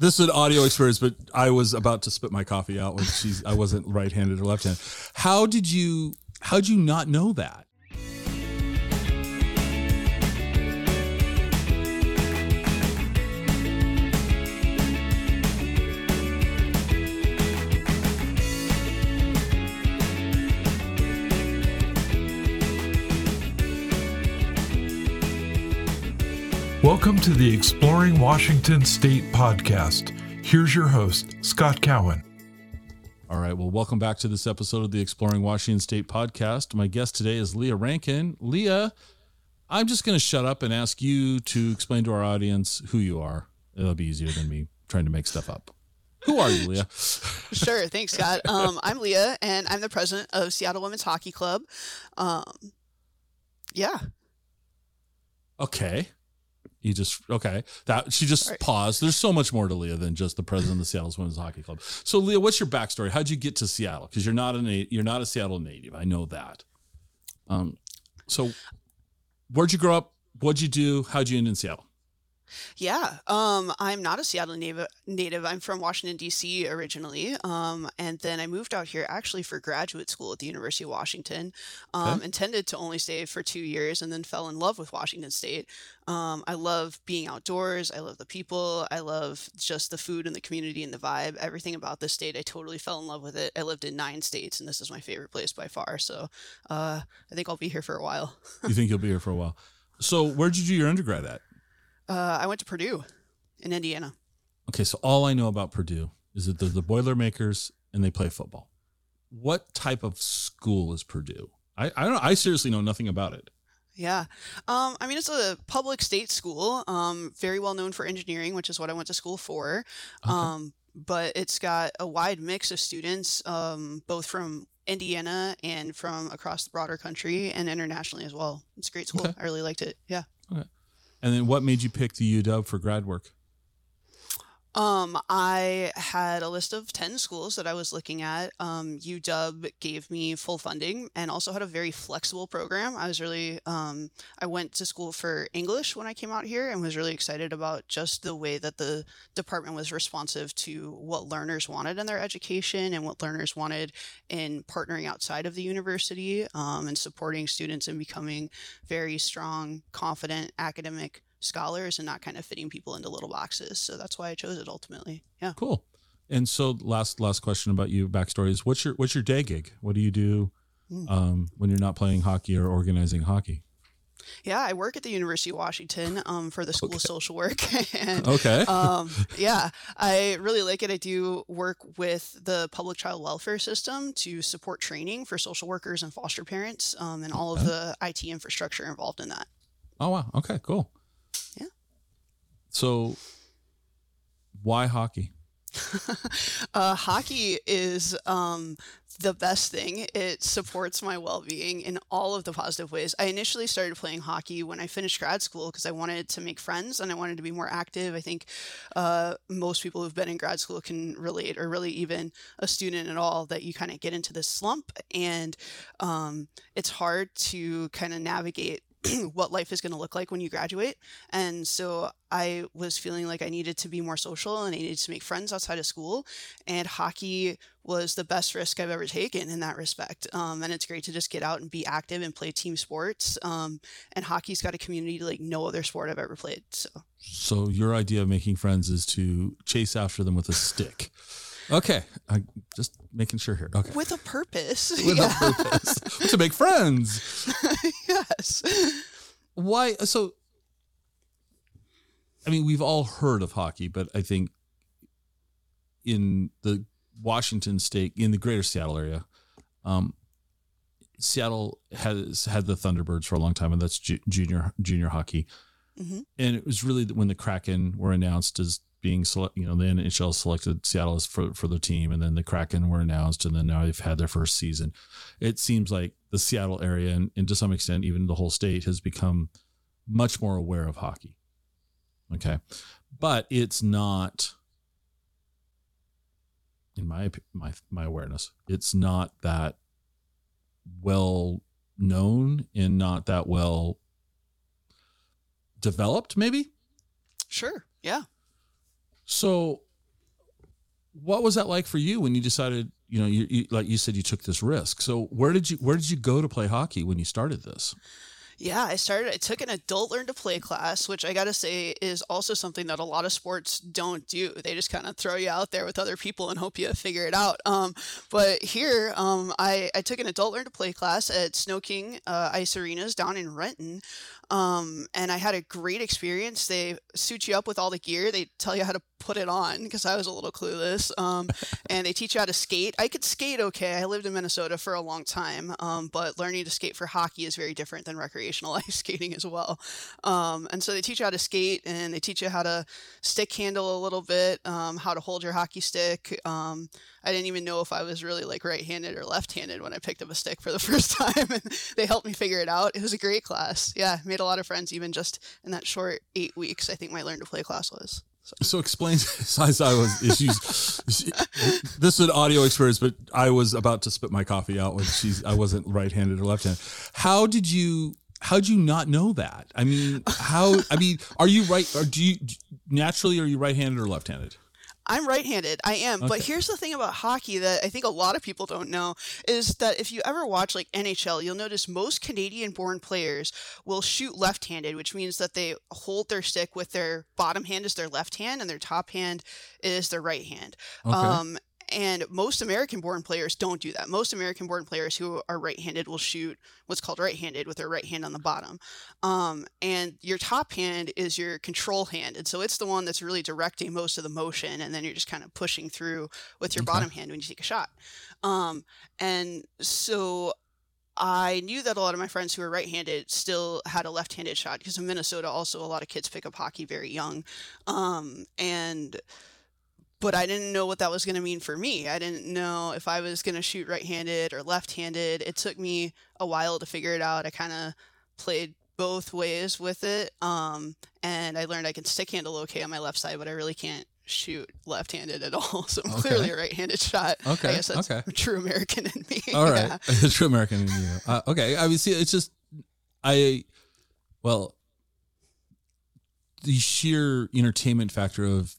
this is an audio experience, but I was about to spit my coffee out when she's I wasn't right handed or left handed. How did you how did you not know that? Welcome to the Exploring Washington State podcast. Here's your host, Scott Cowan. All right. Well, welcome back to this episode of the Exploring Washington State podcast. My guest today is Leah Rankin. Leah, I'm just going to shut up and ask you to explain to our audience who you are. It'll be easier than me trying to make stuff up. Who are you, Leah? sure. Thanks, Scott. Um, I'm Leah, and I'm the president of Seattle Women's Hockey Club. Um, yeah. Okay. You just okay. That she just right. paused. There's so much more to Leah than just the president of the Seattle Women's Hockey Club. So Leah, what's your backstory? How'd you get to Seattle? Because you're not a you're not a Seattle native. I know that. Um, so where'd you grow up? What'd you do? How'd you end in Seattle? Yeah, um, I'm not a Seattle native. Native. I'm from Washington D.C. originally, um, and then I moved out here actually for graduate school at the University of Washington. Um, okay. Intended to only stay for two years, and then fell in love with Washington State. Um, I love being outdoors. I love the people. I love just the food and the community and the vibe. Everything about this state, I totally fell in love with it. I lived in nine states, and this is my favorite place by far. So uh, I think I'll be here for a while. you think you'll be here for a while? So where did you do your undergrad at? Uh, I went to Purdue in Indiana. Okay, so all I know about Purdue is that they're the Boilermakers and they play football. What type of school is Purdue? I, I don't I seriously know nothing about it. Yeah. Um, I mean, it's a public state school, um, very well known for engineering, which is what I went to school for. Okay. Um, but it's got a wide mix of students, um, both from Indiana and from across the broader country and internationally as well. It's a great school. Okay. I really liked it. Yeah. Okay. And then what made you pick the UW for grad work? Um, I had a list of 10 schools that I was looking at. Um, UW gave me full funding and also had a very flexible program. I was really, um, I went to school for English when I came out here and was really excited about just the way that the department was responsive to what learners wanted in their education and what learners wanted in partnering outside of the university um, and supporting students in becoming very strong, confident academic scholars and not kind of fitting people into little boxes. So that's why I chose it ultimately. Yeah. Cool. And so last last question about you backstory is what's your what's your day gig? What do you do mm. um, when you're not playing hockey or organizing hockey? Yeah, I work at the University of Washington um, for the School okay. of Social Work. and, okay. um, yeah, I really like it. I do work with the public child welfare system to support training for social workers and foster parents um, and all okay. of the IT infrastructure involved in that. Oh, wow. Okay, cool. So, why hockey? uh, hockey is um, the best thing. It supports my well being in all of the positive ways. I initially started playing hockey when I finished grad school because I wanted to make friends and I wanted to be more active. I think uh, most people who've been in grad school can relate, or really even a student at all, that you kind of get into this slump and um, it's hard to kind of navigate what life is going to look like when you graduate. And so I was feeling like I needed to be more social and I needed to make friends outside of school. And hockey was the best risk I've ever taken in that respect. Um, and it's great to just get out and be active and play team sports. Um, and hockey's got a community like no other sport I've ever played. So, so your idea of making friends is to chase after them with a stick. Okay, I just making sure here. Okay, with a purpose. With yeah. a purpose to make friends. yes. Why? So, I mean, we've all heard of hockey, but I think in the Washington State, in the Greater Seattle area, um, Seattle has had the Thunderbirds for a long time, and that's ju- junior junior hockey. Mm-hmm. And it was really when the Kraken were announced as being select, you know, the NHL selected Seattle as for, for the team, and then the Kraken were announced, and then now they've had their first season. It seems like the Seattle area, and, and to some extent, even the whole state, has become much more aware of hockey. Okay, but it's not, in my my my awareness, it's not that well known and not that well developed. Maybe. Sure. Yeah. So what was that like for you when you decided? You know, you, you like you said you took this risk. So where did you where did you go to play hockey when you started this? Yeah, I started, I took an adult learn to play class, which I got to say is also something that a lot of sports don't do. They just kind of throw you out there with other people and hope you figure it out. Um, but here, um, I, I took an adult learn to play class at Sno-King uh, Ice Arenas down in Renton. Um, and I had a great experience. They suit you up with all the gear. They tell you how to put it on because I was a little clueless. Um, and they teach you how to skate. I could skate okay. I lived in Minnesota for a long time, um, but learning to skate for hockey is very different than recreational ice skating as well. Um, and so they teach you how to skate and they teach you how to stick handle a little bit, um, how to hold your hockey stick. I didn't even know if I was really like right-handed or left-handed when I picked up a stick for the first time, and they helped me figure it out. It was a great class. Yeah, made a lot of friends even just in that short eight weeks. I think my learn to play class was. So, so explain size I was issues. this is an audio experience, but I was about to spit my coffee out when she's I wasn't right-handed or left-handed. How did you how'd you not know that? I mean, how I mean, are you right or do you naturally are you right-handed or left-handed? I'm right-handed. I am. Okay. But here's the thing about hockey that I think a lot of people don't know is that if you ever watch like NHL, you'll notice most Canadian-born players will shoot left-handed, which means that they hold their stick with their bottom hand is their left hand and their top hand is their right hand. Okay. Um, and most American born players don't do that. Most American born players who are right handed will shoot what's called right handed with their right hand on the bottom. Um, and your top hand is your control hand. And so it's the one that's really directing most of the motion. And then you're just kind of pushing through with your okay. bottom hand when you take a shot. Um, and so I knew that a lot of my friends who were right-handed still had a left-handed shot because in Minnesota also a lot of kids pick up hockey very young, um, and but I didn't know what that was going to mean for me. I didn't know if I was going to shoot right handed or left handed. It took me a while to figure it out. I kind of played both ways with it. Um, and I learned I can stick handle okay on my left side, but I really can't shoot left handed at all. So I'm okay. clearly a right handed shot. Okay. I guess that's okay. true American in me. All right. Yeah. true American in you. Uh, okay. I mean, see, it's just, I, well, the sheer entertainment factor of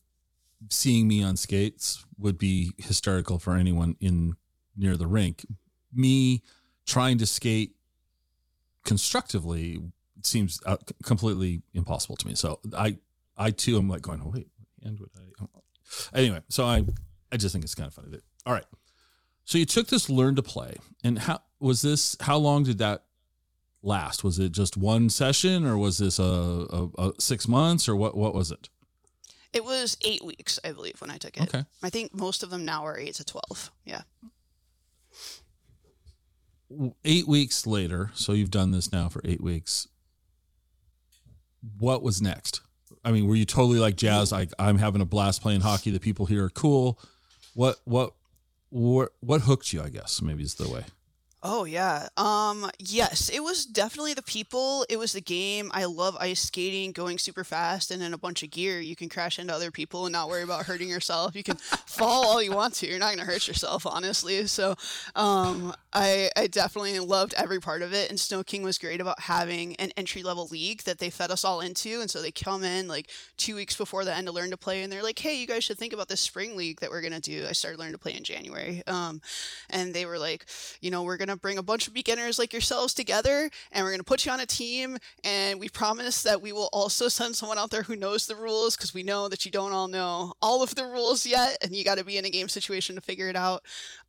seeing me on skates would be hysterical for anyone in near the rink. Me trying to skate constructively seems uh, completely impossible to me. So I, I too am like going, oh, wait, would I? Anyway, so I, I just think it's kind of funny that. All right, so you took this learn to play, and how was this? How long did that last? Was it just one session, or was this a, a, a six months, or what? What was it? It was eight weeks, I believe, when I took it. Okay. I think most of them now are eight to 12. Yeah. Eight weeks later, so you've done this now for eight weeks. What was next? I mean, were you totally like jazz? Like I'm having a blast playing hockey. The people here are cool. What what what what hooked you? I guess maybe is the way. Oh yeah. Um yes, it was definitely the people. It was the game. I love ice skating, going super fast and in a bunch of gear. You can crash into other people and not worry about hurting yourself. You can fall all you want to. You're not going to hurt yourself, honestly. So, um I I definitely loved every part of it and Sno-King was great about having an entry-level league that they fed us all into and so they come in like 2 weeks before the end to learn to play and they're like, "Hey, you guys should think about this spring league that we're going to do." I started learning to play in January. Um and they were like, "You know, we're going to bring a bunch of beginners like yourselves together and we're going to put you on a team and we promise that we will also send someone out there who knows the rules because we know that you don't all know all of the rules yet and you got to be in a game situation to figure it out.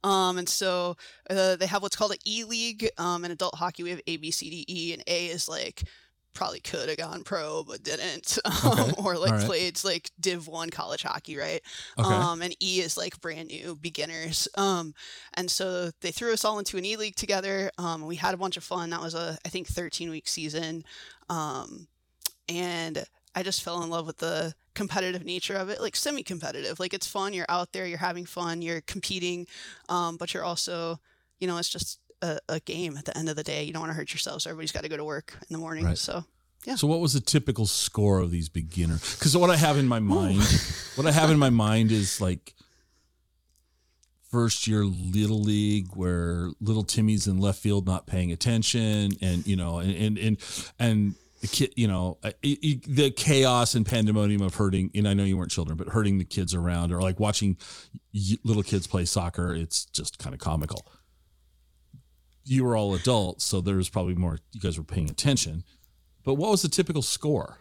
Um, and so uh, they have what's called an e league um, in adult hockey. We have a b c d e and a is like probably could have gone pro but didn't um, okay. or like right. played like div 1 college hockey right? Okay. um and e is like brand new beginners. Um and so they threw us all into an e league together. Um we had a bunch of fun. That was a i think 13 week season. Um and i just fell in love with the competitive nature of it like semi competitive like it's fun. You're out there. You're having fun. You're competing. Um but you're also you know it's just a, a, game at the end of the day. You don't want to hurt yourself, so everybody's got to go to work in the morning. Right. So yeah. So what was the typical score of these beginner? Because what I have in my mind, what I have in my mind is like first year little league where little Timmy's in left field not paying attention, and you know, and and and, and the kid, you know, the chaos and pandemonium of hurting. And I know you weren't children, but hurting the kids around, or like watching little kids play soccer, it's just kind of comical. You were all adults, so there was probably more. You guys were paying attention. But what was the typical score?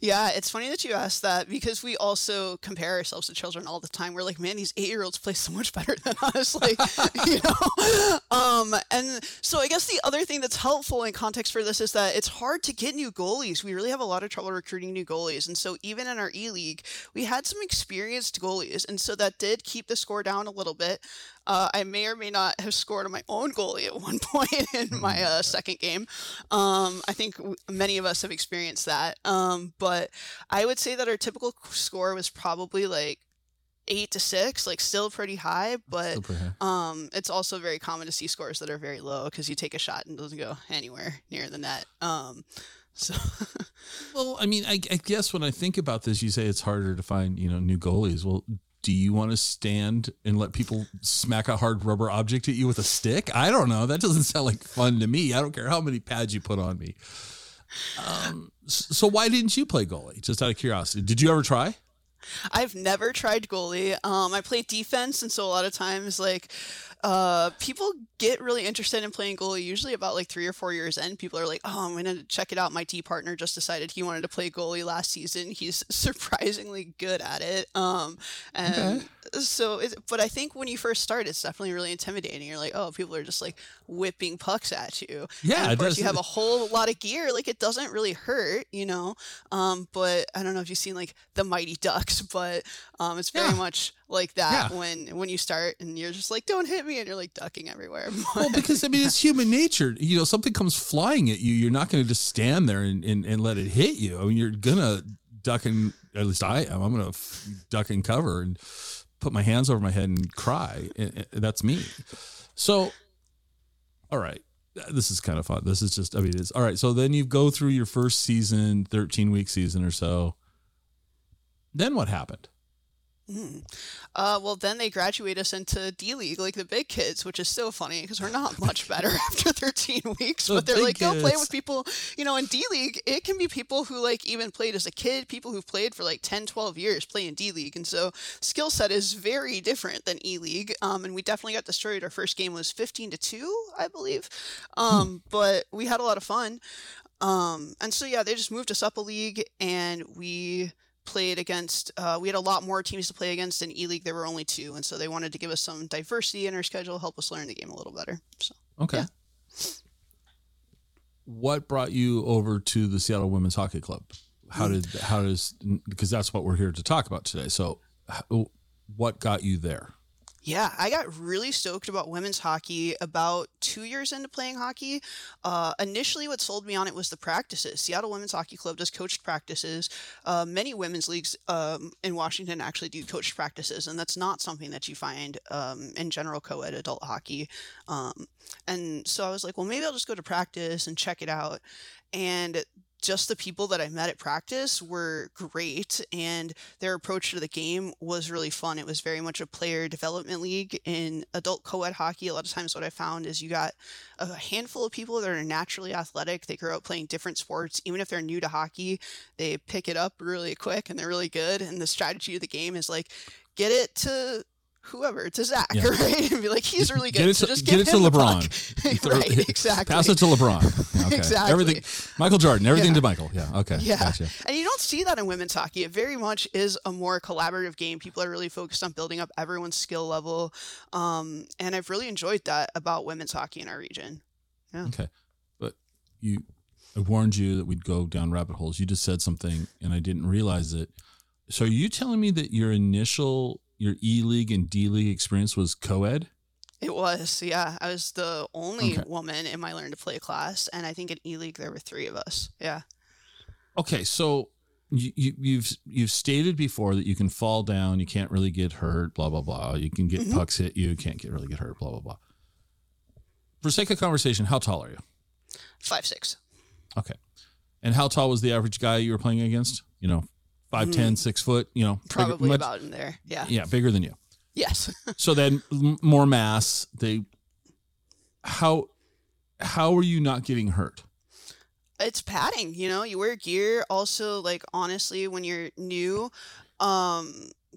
Yeah, it's funny that you asked that because we also compare ourselves to children all the time. We're like, man, these eight year olds play so much better than us. Like, you know? Um, and so I guess the other thing that's helpful in context for this is that it's hard to get new goalies. We really have a lot of trouble recruiting new goalies. And so even in our E League, we had some experienced goalies. And so that did keep the score down a little bit. Uh, I may or may not have scored on my own goalie at one point in my Mm. uh, second game. Um, I think w- many of us have experienced that. Um, but I would say that our typical score was probably like eight to six, like still pretty high, but pretty high. um, it's also very common to see scores that are very low because you take a shot and it doesn't go anywhere near the net. Um, so Well, I mean, I, I guess when I think about this, you say it's harder to find, you know, new goalies. Well, do you want to stand and let people smack a hard rubber object at you with a stick? I don't know. That doesn't sound like fun to me. I don't care how many pads you put on me. Um, so why didn't you play goalie? Just out of curiosity, did you ever try? I've never tried goalie. Um, I play defense, and so a lot of times, like, uh, people get really interested in playing goalie. Usually, about like three or four years in, people are like, "Oh, I'm gonna check it out." My D partner just decided he wanted to play goalie last season. He's surprisingly good at it. Um, and so, it, but I think when you first start, it's definitely really intimidating. You're like, "Oh, people are just like whipping pucks at you." Yeah, and of course you have a whole lot of gear. Like it doesn't really hurt, you know. Um, but I don't know if you've seen like the Mighty Ducks, but um, it's very Yeah. much like that Yeah. when when you start and you're just like, "Don't hit me," and you're like ducking everywhere. Well, because I mean, it's human nature. You know, something comes flying at you. You're not going to just stand there and, and, and let it hit you. I mean, you're gonna duck and at least I am. I'm gonna f- duck and cover and put my hands over my head and cry. And- and That's me. So, all right, this is kind of fun. This is just. I mean, it's all right. So then you go through your first season, 13 week season or so. Then what happened? Mm. Uh, well, then they graduate us into D League, like the big kids, which is so funny because we're not much better after 13 weeks. The but they're like, go play with people, you know, in D League, it can be people who like even played as a kid, people who've played for like 10, 12 years playing D League. And so skill set is very different than E League. Um, and we definitely got destroyed. Our first game was 15 to 2, I believe. Um, but we had a lot of fun. Um, and so, yeah, they just moved us up a league and we played against uh, we had a lot more teams to play against in e-league there were only two and so they wanted to give us some diversity in our schedule help us learn the game a little better so Okay. Yeah. What brought you over to the Seattle Women's Hockey Club? How did how does because that's what we're here to talk about today. So, what got you there? Yeah i got really stoked about women's hockey about two years into playing hockey. Uh, initially what sold me on it was the practices. Seattle women's hockey club does coached practices. Uh, many women's leagues um, in washington actually do coached practices and that's not something that you find um, in general co-ed adult hockey. Um, and so i was like well maybe i'll just go to practice and check it out. And just the people that I met at practice were great, and their approach to the game was really fun. It was very much a player development league in adult co ed hockey. A lot of times, what I found is you got a handful of people that are naturally athletic. They grow up playing different sports. Even if they're new to hockey, they pick it up really quick and they're really good. And the strategy of the game is like, get it to whoever to Zach, Yeah. right? And be like, he's really good. Get it so to- just get it to LeBron. right, exactly. Pass it to LeBron. Okay. Exactly. Everything. Michael Jordan. Everything Yeah. to Michael. Yeah. Okay. Yeah. Gotcha. And you don't see that in women's hockey. It very much is a more collaborative game. People are really focused on building up everyone's skill level. Um, and I've really enjoyed that about women's hockey in our region. Okay. But you, I warned you that we'd go down rabbit holes. You just said something, and I didn't realize it. So are you telling me that your initial your E League and D League experience was co-ed? It was, yeah. I was the only Okay. woman in my Learn to Play class. And I think in E League, there were three of us. Yeah. Okay, so you, you, you've you've stated before that you can fall down, you can't really get hurt, blah blah blah. You can get Mhm. pucks hit you, can't get really get hurt, blah blah blah. For sake of conversation, how tall are you? Five, six. Okay, and how tall was the average guy you were playing against? You know, five ten, six foot. You know, bigger- Probably much- about in there. Yeah. yeah, bigger than you. Yes. So then more mass. They how how are you not getting hurt? it's padding you know you wear gear also like honestly when you're new um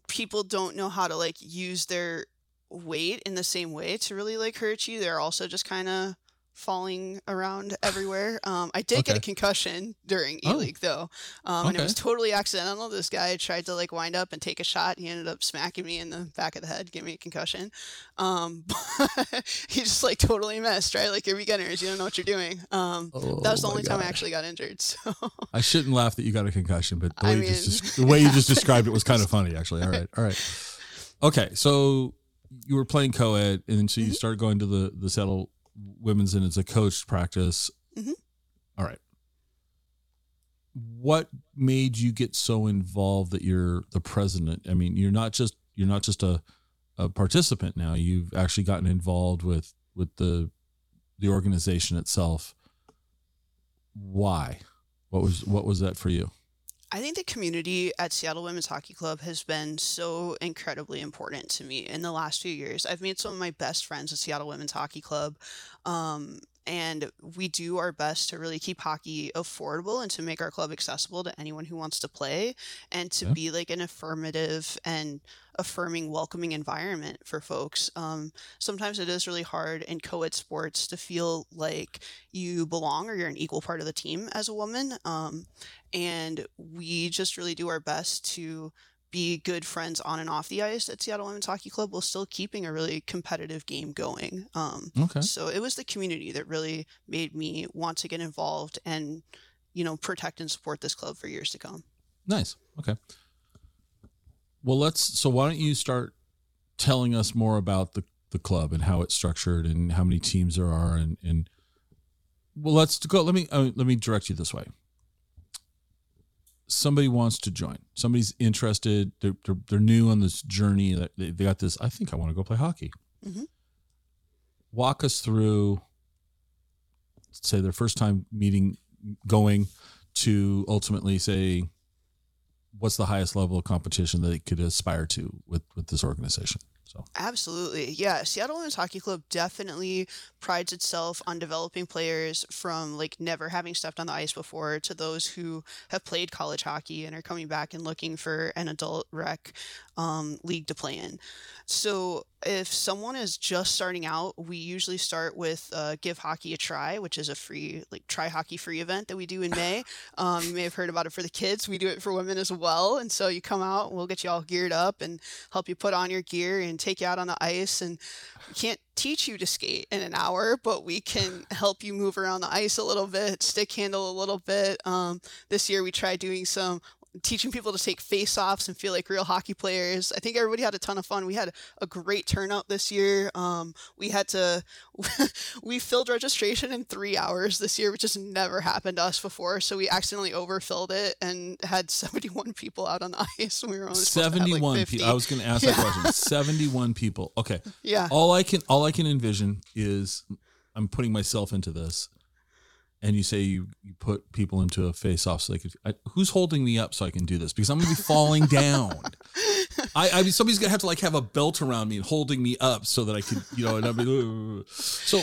people don't know how to like use their weight in the same way to really like hurt you. They're also just kind of falling around everywhere. Um, I did get a concussion during E Oh. Though, um, and it was totally accidental. This guy tried to like wind up and take a shot. He ended up smacking me in the back of the head, giving me a concussion. Um, he just like totally missed, right? Like you're beginners, you don't know what you're doing. Um, that was the Oh only time I actually got injured. So I shouldn't laugh that you got a concussion, but the I way, you, just, mean- the way you just described it was kind of funny, actually. All right, all right, okay. So you were playing co-ed, and so you Mhm. started going to the the Seattle Women's, and it's a coached practice. Mhm. All right. What made you get so involved that you're the president? I mean, you're not just you're not just a a participant now. You've actually gotten involved with with the the organization itself. Why? What was what was that for you? I think the community at Seattle Women's Hockey Club has been so incredibly important to me in the last few years. I've made some of my best friends at Seattle Women's Hockey Club. Um, and we do our best to really keep hockey affordable and to make our club accessible to anyone who wants to play and to Yeah. be like an affirmative and affirming, welcoming environment for folks. Um, sometimes it is really hard in co ed sports to feel like you belong or you're an equal part of the team as a woman. Um, and we just really do our best to be good friends on and off the ice at Seattle Women's Hockey Club while still keeping a really competitive game going. Um, Okay. so it was the community that really made me want to get involved and, you know, protect and support this club for years to come. Nice. Okay. Well, let's. So, why don't you start telling us more about the the club and how it's structured and how many teams there are and and. Well, let's go. Let me uh, let me direct you this way. Somebody wants to join. Somebody's interested. They're they're, they're new on this journey. They, they got this. I think I want to go play hockey. Mhm. Walk us through. Say their first time meeting, going to ultimately say what's the highest level of competition that they could aspire to with with this organization so Absolutely. Yeah. Seattle Women's Hockey Club definitely prides itself on developing players from like never having stepped on the ice before to those who have played college hockey and are coming back and looking for an adult rec um, league to play in. So if someone is just starting out, we usually start with uh, Give Hockey a Try, which is a free, like, try hockey free event that we do in May. Um, you may have heard about it for the kids. We do it for women as well. And so you come out, we'll get you all geared up and help you put on your gear and take you out on the ice. And we can't teach you to skate in an hour, but we can help you move around the ice a little bit, stick handle a little bit. Um, this year we tried doing some teaching people to take face offs and feel like real hockey players. I think everybody had a ton of fun. We had a great turnout this year. Um, we had to, we filled registration in three hours this year, which has never happened to us before. So we accidentally overfilled it and had 71 people out on the ice. We were only supposed to have, like, 71 people i was going to ask that question 71 people okay Yeah. all i can all i can envision is i'm putting myself into this and you say you, you put people into a face off so they could I, who's holding me up so i can do this because i'm going to be falling down I, I mean somebody's going to have to like have a belt around me and holding me up so that i could you know and i'm like, so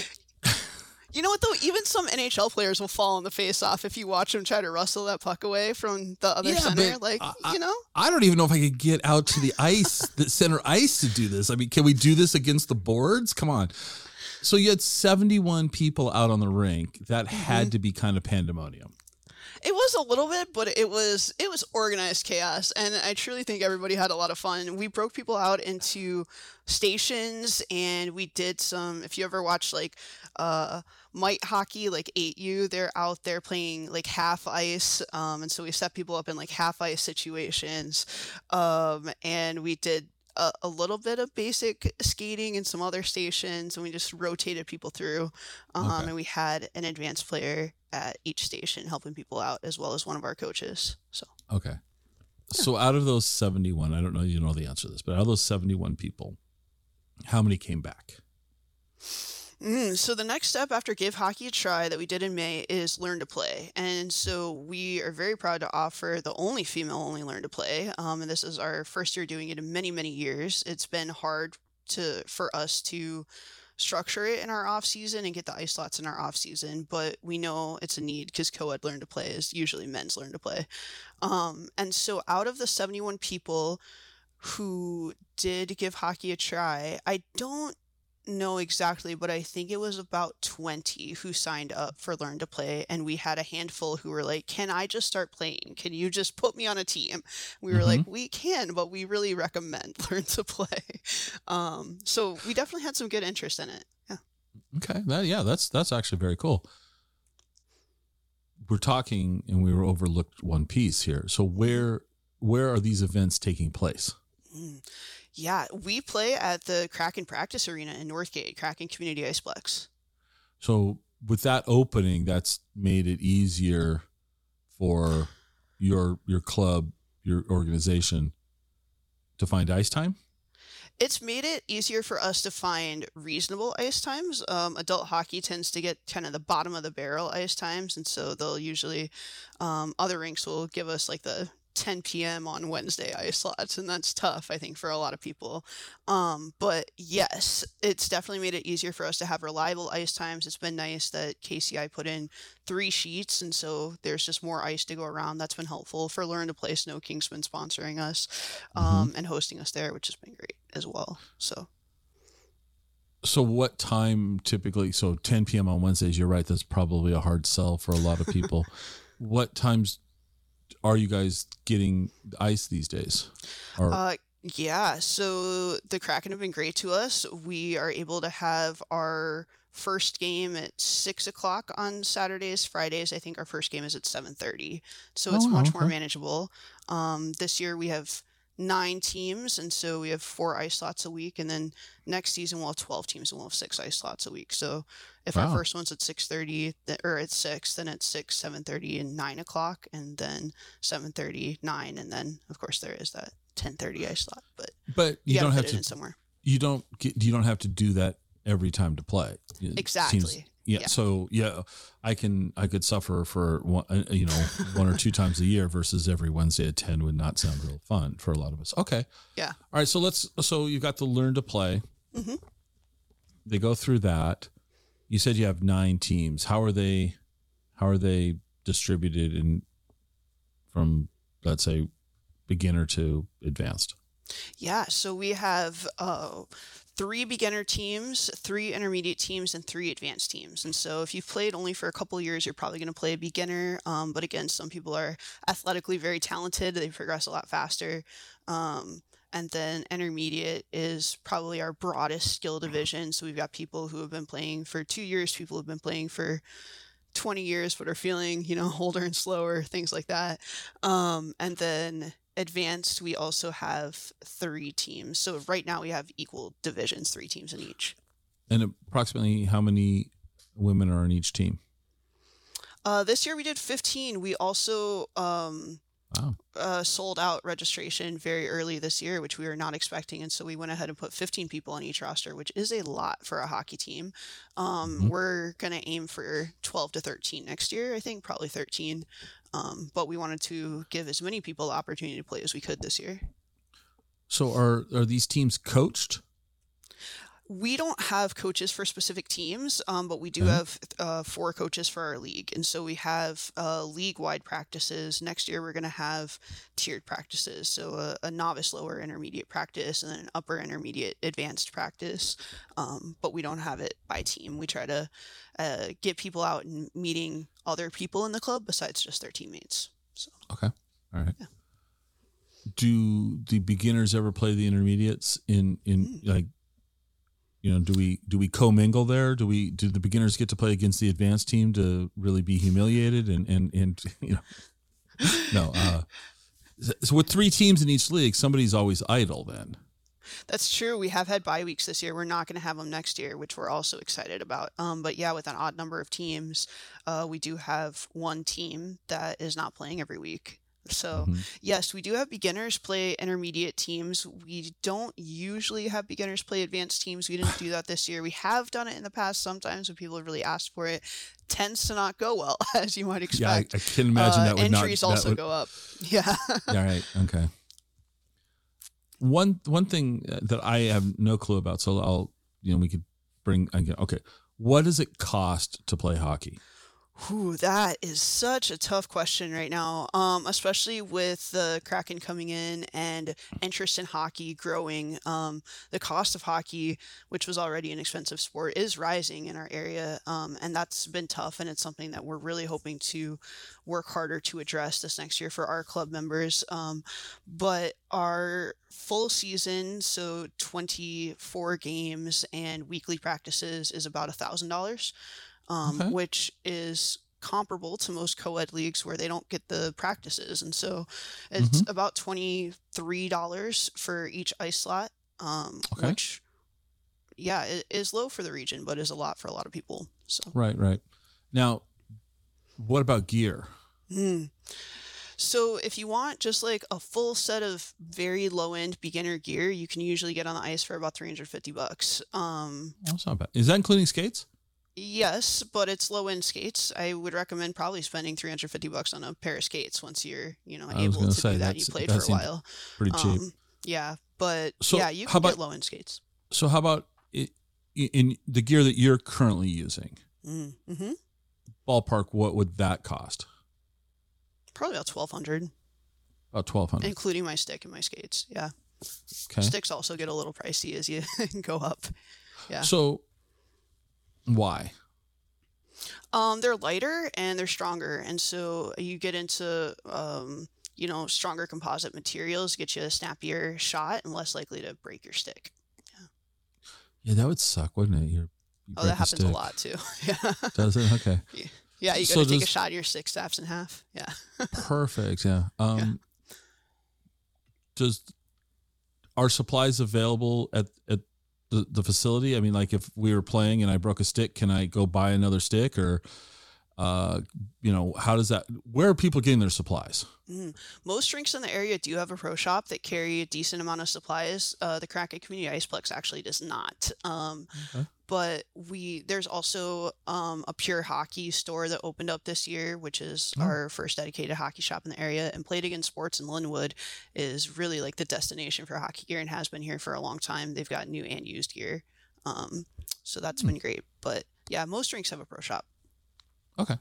You know what though? Even some NHL players will fall on the face off if you watch them try to wrestle that puck away from the other Yeah, center. Like I- you know, I don't even know if I could get out to the ice, the center ice to do this. I mean, can we do this against the boards? Come on. So you had 71 people out on the rink. That Mm-hmm. had to be kind of pandemonium. it was a little bit, but it was it was organized chaos, and I truly think everybody had a lot of fun. We broke people out into stations, and we did some. If you ever watch like uh, Mite Hockey, like 8U, they're out there playing like half ice, um, and so we set people up in like half ice situations, um, and we did a, a little bit of basic skating in some other stations, and we just rotated people through. Um, Okay. And we had an advanced player at each station helping people out, as well as one of our coaches. So Okay. So out of those 71, I don't know you know the answer to this, but out of those 71 people, how many came back? Mm, so the next step after Give Hockey a Try that we did in May is Learn to Play, and so we are very proud to offer the only female-only Learn to Play. Um, and this is our first year doing it in many, many years. It's been hard to for us to structure it in our off season and get the ice slots in our off season, but we know it's a need because co-ed Learn to Play is usually men's Learn to Play. Um, and so out of the 71 people who did give hockey a try. I don't know exactly, but I think it was about 20 who signed up for Learn to Play. And we had a handful who were like, Can I just start playing? Can you just put me on a team? We were Mhm. like, We can, but we really recommend Learn to Play. Um, so we definitely had some good interest in it. Yeah. Okay. That, yeah, that's that's actually very cool. We're talking and we were overlooked one piece here. So where where are these events taking place? Mm. Yeah, we play at the Kraken Practice Arena in Northgate, Kraken Community Iceplex. So with that opening, that's made it easier for your your club, your organization to find ice time. It's made it easier for us to find reasonable ice times. Um, adult hockey tends to get kind of the bottom of the barrel ice times, and so they'll usually, um, other rinks will give us like the 10 p.m. on Wednesday ice slots, and that's tough, I think, for a lot of people. Um, but yes, it's definitely made it easier for us to have reliable ice times. It's been nice that KCI put in three sheets, and so there's just more ice to go around. That's been helpful for Learn to Play. Sno-King's been sponsoring us um, and hosting us there, which has been great as well. So. So what time typically? So 10 p.m. on Wednesdays. You're right. That's probably a hard sell for a lot of people. what times are you guys getting ice these days? Or Uh, yeah, so the Kraken have been great to us. We are able to have our first game at six o'clock on Saturdays. Fridays, I think our first game is at seven thirty, so it's Oh, wow, much more manageable. Um, this year we have nine teams, and so we have four ice slots a week. And then next season we'll have twelve teams, and we'll have six ice slots a week. So if our first one's at six thirty or at six, then at six, seven thirty, and nine o'clock, and then 7.30 9 and then of course there is that 10.30 ice slot but but you, you, don't have to. somewhere You don't get. You don't have to do that every time to play. It exactly seems- yeah, Yeah. So yeah, I can. I could suffer for one. uh, You know, one or two times a year versus every Wednesday at ten would not sound real fun for a lot of us. Okay. Yeah. All right. So let's. So you've got to learn to play. Mhm. They go through that. You said you have nine teams. How are they? How are they distributed in from let's say beginner to advanced? yeah so we have uh, three beginner teams three intermediate teams and three advanced teams. And so if you've played only for a couple years you're probably going to play a beginner um, but again some people are athletically very talented they progress a lot faster um, and then intermediate is probably our broadest skill division. So we've got people who have been playing for two years people who have been playing for 20 years but are feeling you know older and slower things like that. Um, and then advanced we also have three teams so right now we have equal divisions three teams in each And approximately how many women are on each team? uh, this year we did 15 we also um, Wow. uh, sold out registration very early this year, which we were not expecting. And so we went ahead and put 15 people on each roster, which is a lot for a hockey team. Um, Mhm. We're going to aim for 12 to 13 next year, I think, probably 13. Um, but we wanted to give as many people the opportunity to play as we could this year. So are are these teams coached? We don't have coaches for specific teams, um, but we do Okay. have uh, four coaches for our league. And so we have uh, league wide practices. Next year, we're going to have tiered practices. So a, a novice, lower, intermediate practice, and then an upper, intermediate, advanced practice. Um, but we don't have it by team. We try to uh, get people out and meeting other people in the club besides just their teammates. So Okay. All right. Yeah. Do the beginners ever play the intermediates in in Mm. like you know, do we do we commingle there? Do we do the beginners get to play against the advanced team to really be humiliated and and and you know No, uh so with three teams in each league, somebody's always idle then. That's true. We have had bye weeks this year. We're not going to have them next year, which we're also excited about. Um, but yeah, with an odd number of teams, uh, we do have one team that is not playing every week. So Mhm. yes, we do have beginners play intermediate teams. We don't usually have beginners play advanced teams. We didn't do that this year. We have done it in the past sometimes when people have really asked for it. Tends to not go well, as you might expect. Yeah, I. I can imagine Uh, that would not entries that also would- go up. Yeah. All right. Okay. One one thing that I have no clue about, so I'll you know we could bring again. Okay, what does it cost to play hockey? Whew, that is such a tough question right now, um, especially with the Kraken coming in and interest in hockey growing. Um, the cost of hockey, which was already an expensive sport, is rising in our area, um, and that's been tough. And it's something that we're really hoping to work harder to address this next year for our club members. Um, but our full season, so 24 games and weekly practices, is about a thousand dollars um, Okay. which is comparable to most co-ed leagues where they don't get the practices and so it's Mm-hmm. about $23 for each ice slot um, Okay. which yeah it is low for the region but is a lot for a lot of people so Right, right. Now, what about gear? Mm. So if you want just like a full set of very low end beginner gear, you can usually get on the ice for about 350 bucks. Um, That's not bad. Is that including skates? Yes, but it's low end skates. I would recommend probably spending 350 bucks on a pair of skates once you're, you know, I able gonna say, do that. You played that for a while. Pretty cheap. Um, yeah, but So, yeah, you how can get about- low end skates. so, how about i i- in the gear that you're currently using? Mm-hmm. Ballpark, what would that cost? Probably about 1200 About twelve hundred. including my stick and my skates. Yeah. Okay. Sticks also get a little pricey as you go up. yeah. So, why? Um, they're lighter and they're stronger, and so you get into um, you know, stronger composite materials get you a snappier shot and less likely to break your stick. Yeah, yeah that would suck, wouldn't it? You're, you Oh, that happens a lot too. yeah. Does it? Okay. Yeah, you got So to take a shot your stick snaps in half. Yeah. Perfect. Yeah. Um, Does are supplies available at at the, facility? I mean, like if we were playing and I broke a stick, can I go buy another stick or, uh, you know, how does that? Where are people getting their supplies? Mm. Most drinks in the area do have a pro shop that carry a decent amount of supplies. Uh, the Kraken Community Iceplex actually does not. Um, Okay. But we there's also um, a pure hockey store that opened up this year, which is Oh. our first dedicated hockey shop in the area. And Play It Again Sports in Lynnwood is really like the destination for hockey gear and has been here for a long time. They've got new and used gear, um, so that's Hmm. been great. But yeah, most drinks have a pro shop. Okay.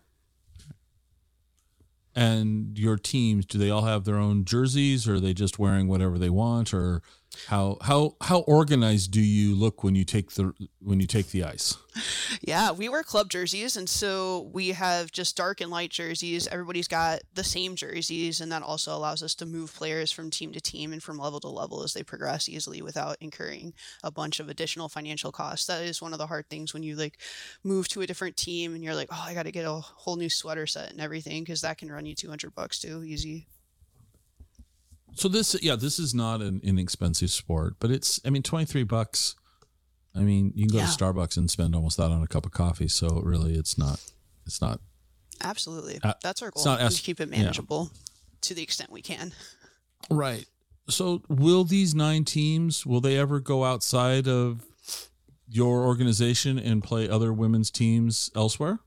And your teams, do they all have their own jerseys, or are they just wearing whatever they want, or how how how organized do you look when you take the when you take the ice? Yeah, we wear club jerseys, and so we have just dark and light jerseys. Everybody's got the same jerseys, and that also allows us to move players from team to team and from level to level as they progress easily without incurring a bunch of additional financial costs. That is one of the hard things when you like move to a different team and you're like, oh, I got to get a whole new sweater set and everything because that can run you 200 bucks too, easy. So this, yeah, this is not an inexpensive sport, but it's, I mean, 23 bucks. I mean, you can go Yeah. to Starbucks and spend almost that on a cup of coffee. So really, it's not, it's not, Absolutely. Uh, That's our goal. not is as- to keep it yeah. manageable to the extent we can. right. So will these nine teams, will they ever go outside of your organization and play other women's teams elsewhere?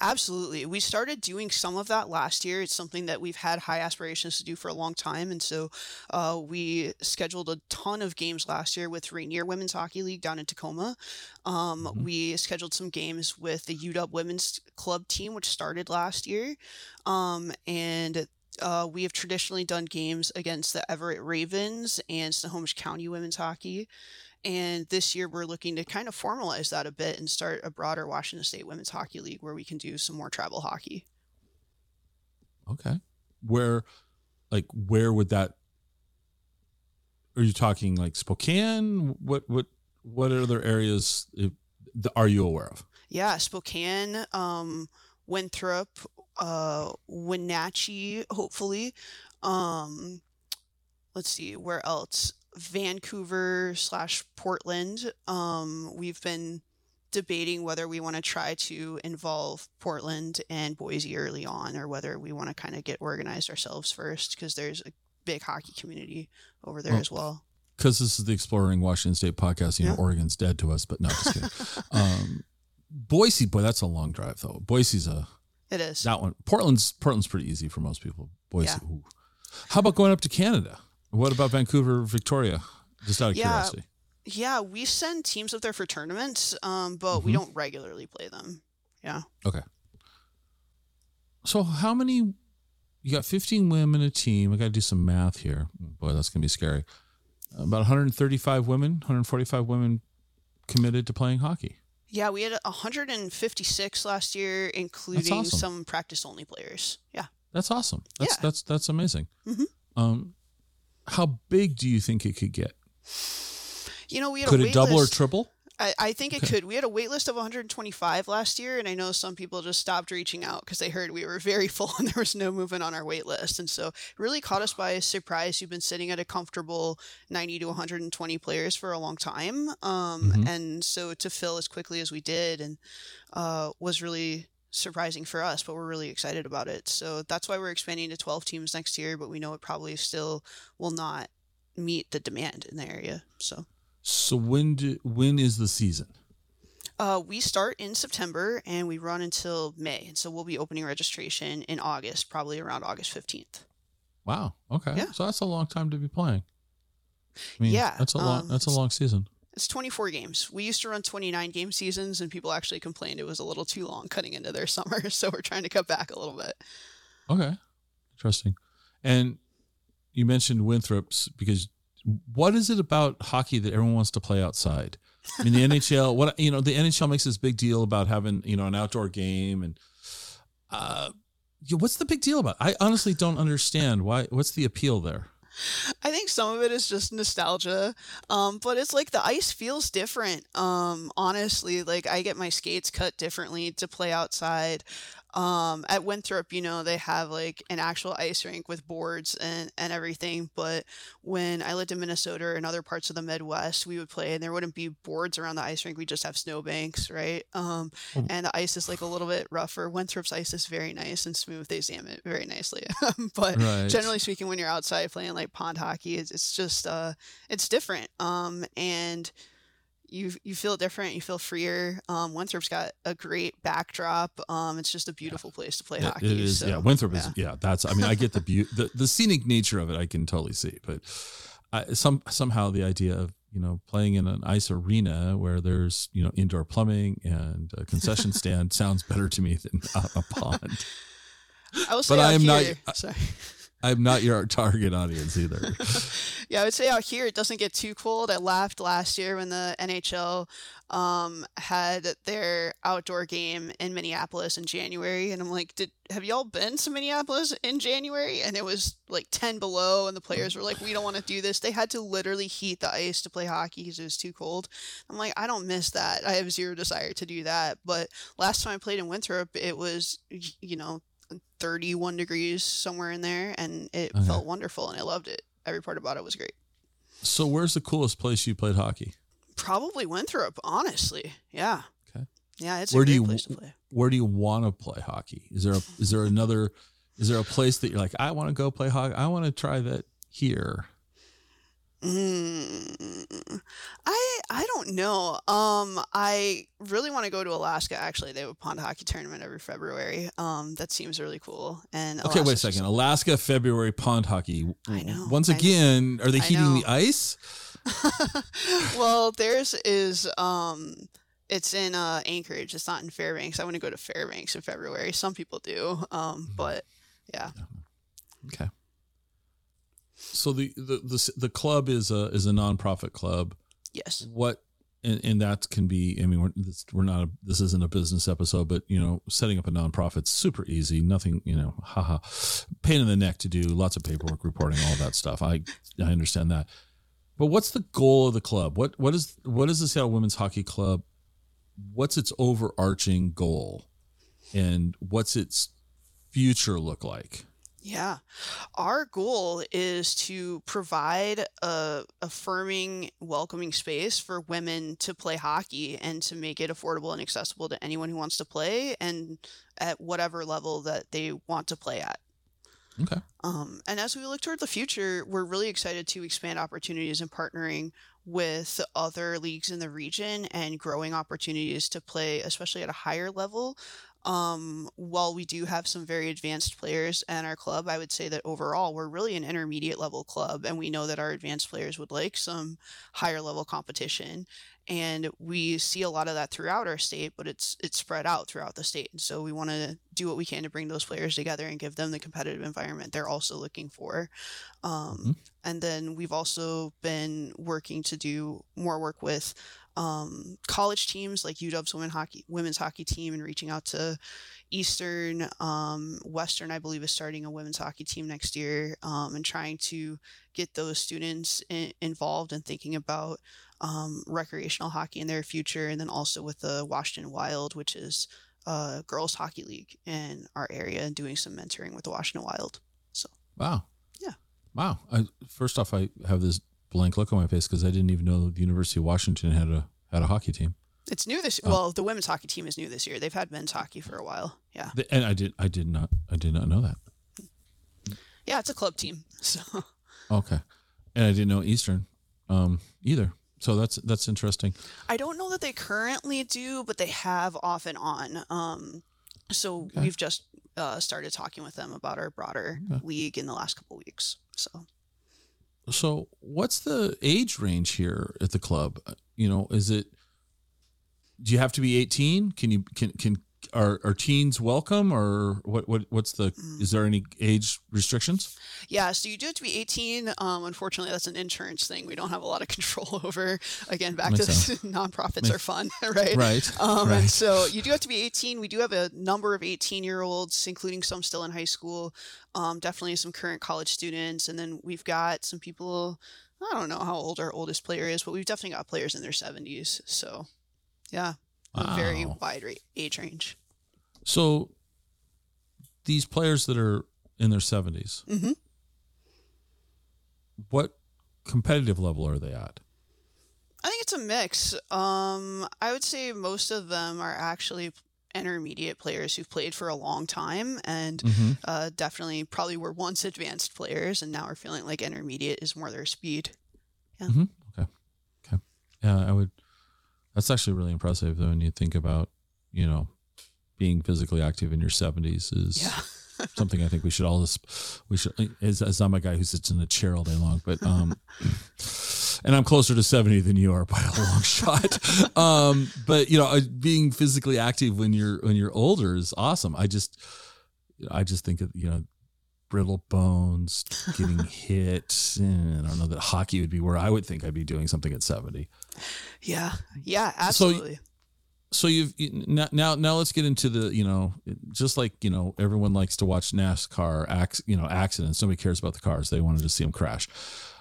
Absolutely. We started doing some of that last year. It's something that we've had high aspirations to do for a long time. And so uh, we scheduled a ton of games last year with Rainier Women's Hockey League down in Tacoma. Um, Mhm. We scheduled some games with the UW Women's Club team, which started last year. Um, and uh, we have traditionally done games against the Everett Ravens and Snohomish County Women's Hockey. And this year, we're looking to kind of formalize that a bit and start a broader Washington State Women's Hockey League where we can do some more travel hockey. Okay. Where, like, where would that? Are you talking like Spokane? What what what other areas are you aware of? Yeah, Spokane, um, Winthrop, uh, Wenatchee, hopefully. Um, let's see, where else? Vancouver slash Portland. Um, we've been debating whether we want to try to involve Portland and Boise early on, or whether we want to kind of get organized ourselves first, because there's a big hockey community over there Well, as well. Because this is the Exploring Washington State podcast. You know, Oregon's dead to us, but no, just kidding. um, Boise, boy, that's a long drive though. Boise's a It is. that one. Portland's Portland's pretty easy for most people. Boise. Yeah. How about going up to Canada? What about Vancouver, Victoria? Just out of Yeah. curiosity. Yeah, we send teams up there for tournaments, um, but we Mhm. don't regularly play them. Yeah. Okay. So how many? You got 15 women in a team. I got to do some math here. Boy, that's gonna be scary. About 135 women, 145 women committed to playing hockey. Yeah, we had 156 last year, including awesome. some practice only players. Yeah. That's awesome. That's Yeah. that's that's amazing. Mhm. Um, how big do you think it could get? You know, we had Could a it double or triple? I, I think it Okay. could. We had a wait list of 125 last year, and I know some people just stopped reaching out because they heard we were very full and there was no movement on our wait list. And so it really caught us by surprise. You've been sitting at a comfortable 90 to 120 players for a long time. Um, Mhm. And so to fill as quickly as we did and uh, was really surprising for us, but we're really excited about it. So that's why we're expanding to 12 teams next year, but we know it probably still will not meet the demand in the area. So. So when do, when is the season? Uh, we start in September and we run until May. And so we'll be opening registration in August, probably around August 15th. Wow. Okay. Yeah. So that's a long time to be playing. I mean, Yeah, That's a long. um, that's a long season. It's 24 games. We used to run 29 game seasons and people actually complained it was a little too long cutting into their summer. So we're trying to cut back a little bit. Okay. Interesting. And you mentioned Winthrop's because what is it about hockey that everyone wants to play outside? I mean, the NHL, what, you know, the NHL makes this big deal about having, you know, an outdoor game and, uh, what's the big deal about? it? I honestly don't understand why. What's the appeal there? I think some of it is just nostalgia. Um, but it's like the ice feels different. Um, honestly, like I get my skates cut differently to play outside. Um, at Winthrop, you know, they have like an actual ice rink with boards and, and everything. But when I lived in Minnesota and other parts of the Midwest, we would play and there wouldn't be boards around the ice rink. We just have snowbanks, right? Um, Oh. and the ice is like a little bit rougher. Winthrop's ice is very nice and smooth. They jam it very nicely. but Right. generally speaking, when you're outside playing like pond hockey, it's, it's just uh, it's different. Um, and you you feel different. You feel freer. Um, Winthrop's got a great backdrop. Um, it's just a beautiful place to play Yeah, hockey. it is. so, yeah. Winthrop is, yeah. yeah, that's, I mean, I get the beauty, the, the scenic nature of it. I can totally see, but I, some, somehow the idea of, you know, playing in an ice arena where there's, you know, indoor plumbing and a concession stand sounds better to me than a, a pond. I But I am not- sorry. I'm not your target audience either. Yeah, I would say out here it doesn't get too cold. I laughed last year when the NHL um, had their outdoor game in Minneapolis in January, and I'm like, "Did have y'all been to Minneapolis in January?" And it was like 10 below, and the players were like, "We don't want to do this." They had to literally heat the ice to play hockey because it was too cold. I'm like, I don't miss that. I have zero desire to do that. But last time I played in Winthrop, it was you know 31 degrees somewhere in there, and it Okay. felt wonderful, and I loved it. Every part about it was great. so where's the coolest place you played hockey? Probably Winthrop, honestly. Yeah. Okay. Yeah, it's Where a do you- place to play. Where do you want to play hockey? Is there a, is there another, is there a place that you're like, I want to go play hockey. I want to try that here. Mm, I I don't know. Um, I really want to go to Alaska. Actually, they have a pond hockey tournament every February. Um, that seems really cool. And Okay, wait a Alaska's just- second. Alaska, February pond hockey. I know, Once I know. again, are they heating the ice? well, theirs is um, it's in uh Anchorage. It's not in Fairbanks. I want to go to Fairbanks in February. Some people do. Um, Mm-hmm. but yeah. Okay. So the the the, the club is a is a nonprofit club. Yes. What and, and that can be. I mean, we're this, we're not. A, this isn't a business episode, but you know, setting up a nonprofit's super easy. Nothing. You know, haha, pain in the neck to do. Lots of paperwork, reporting, all that stuff. I I understand that. But what's the goal of the club? What what is what is the Seattle Women's Hockey Club? What's its overarching goal, and what's its future look like? Yeah. Our goal is to provide a affirming, welcoming space for women to play hockey and to make it affordable and accessible to anyone who wants to play and at whatever level that they want to play at. Okay. Um, and as we look toward the future, we're really excited to expand opportunities and partnering with other leagues in the region and growing opportunities to play, especially at a higher level. Um, while we do have some very advanced players in our club, I would say that overall we're really an intermediate level club, and we know that our advanced players would like some higher level competition. and we see a lot of that throughout our state but it's it's spread out throughout the state and so we want to do what we can to bring those players together and give them the competitive environment they're also looking for um, Mhm. and then we've also been working to do more work with um, college teams like UW's women hockey women's hockey team and reaching out to Eastern, um, Western, I believe, is starting a women's hockey team next year, um, and trying to get those students in, involved and thinking about um, recreational hockey in their future, and then also with the Washington Wild, which is a girls hockey league in our area, and doing some mentoring with the Washington Wild. So Wow. Yeah. Wow. I, first off, I have this blank look on my face because I didn't even know the University of Washington had a had a hockey team. it's new this. Oh. Well, the women's hockey team is new this year. They've had men's hockey for a while. Yeah, The- And I did I did not I did not know that. yeah, it's a club team. So Okay. And I didn't know Eastern um, either. So that's that's interesting. I don't know that they currently do, but they have off and on. Um, so Okay. we've just uh, started talking with them about our broader Okay. league in the last couple weeks. So So what's the age range here at the club? You know, is it do you have to be 18? Can you can can are are teens welcome or what what what's the is there any age restrictions? yeah, so you do have to be 18. Um, unfortunately, that's an insurance thing we don't have a lot of control over. Again, back Makes to this, nonprofits are fun, right? Right. Um, right. And so you do have to be 18. We do have a number of 18 year olds, including some still in high school, um, definitely some current college students. And then we've got some people, I don't know how old our oldest player is, but we've definitely got players in their 70s. So, yeah, a very wide age range. So these players that are in their 70s, Mhm. what competitive level are they at? I think it's a mix. Um, I would say most of them are actually intermediate players who've played for a long time and Mm-hmm. uh, definitely probably were once advanced players and now are feeling like intermediate is more their speed. Yeah. Okay. Okay. Yeah, I would. That's actually really impressive though, when you think about, you know, being physically active in your 70s is Yeah. something I think we should all just, we should, as, as I'm a guy who sits in a chair all day long, but, um, and I'm closer to 70 than you are by a long shot. Um, but you know, uh, being physically active when you're, when you're older is awesome. I just, I just think that, you know, brittle bones, getting hit. And I don't know that hockey would be where I would think I'd be doing something at 70. Yeah, yeah, absolutely. so you've now now now let's get into the you know just like you know everyone likes to watch NASCAR acc- you know accidents. Nobody cares about the cars. They wanted to see them crash.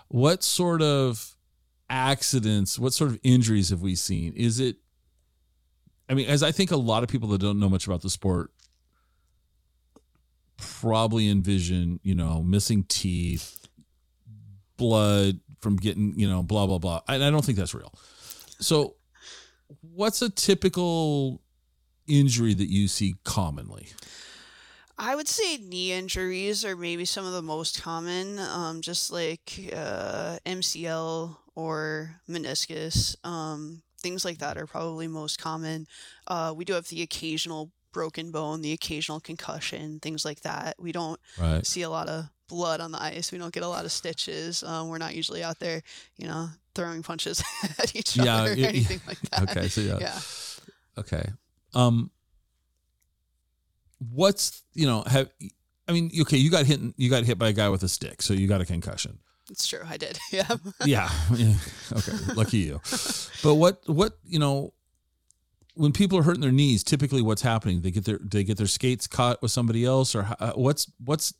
What sort of accidents what sort of injuries have we seen? Is it I mean as I think a lot of people that don't know much about the sport probably envision you know missing teeth blood from getting you know blah blah blah. And I don't think that's real. So what's a typical injury that you see commonly? I would say knee injuries are maybe some of the most common, um, just like uh, MCL or meniscus. Um, things like that are probably most common. Uh, we do have the occasional broken bone, the occasional concussion, things like that. We don't Right. see a lot of blood on the ice. We don't get a lot of stitches. Um, we're not usually out there, you know, throwing punches at each Yeah, other or anything like that. Okay. So yeah. Yeah. Okay. Um. What's you know have I mean okay you got hit you got hit by a guy with a stick so you got a concussion It's true. I did. Yeah. yeah yeah okay lucky you but what what you know when people are hurting their knees typically what's happening they get their they get their skates caught with somebody else or how- what's what's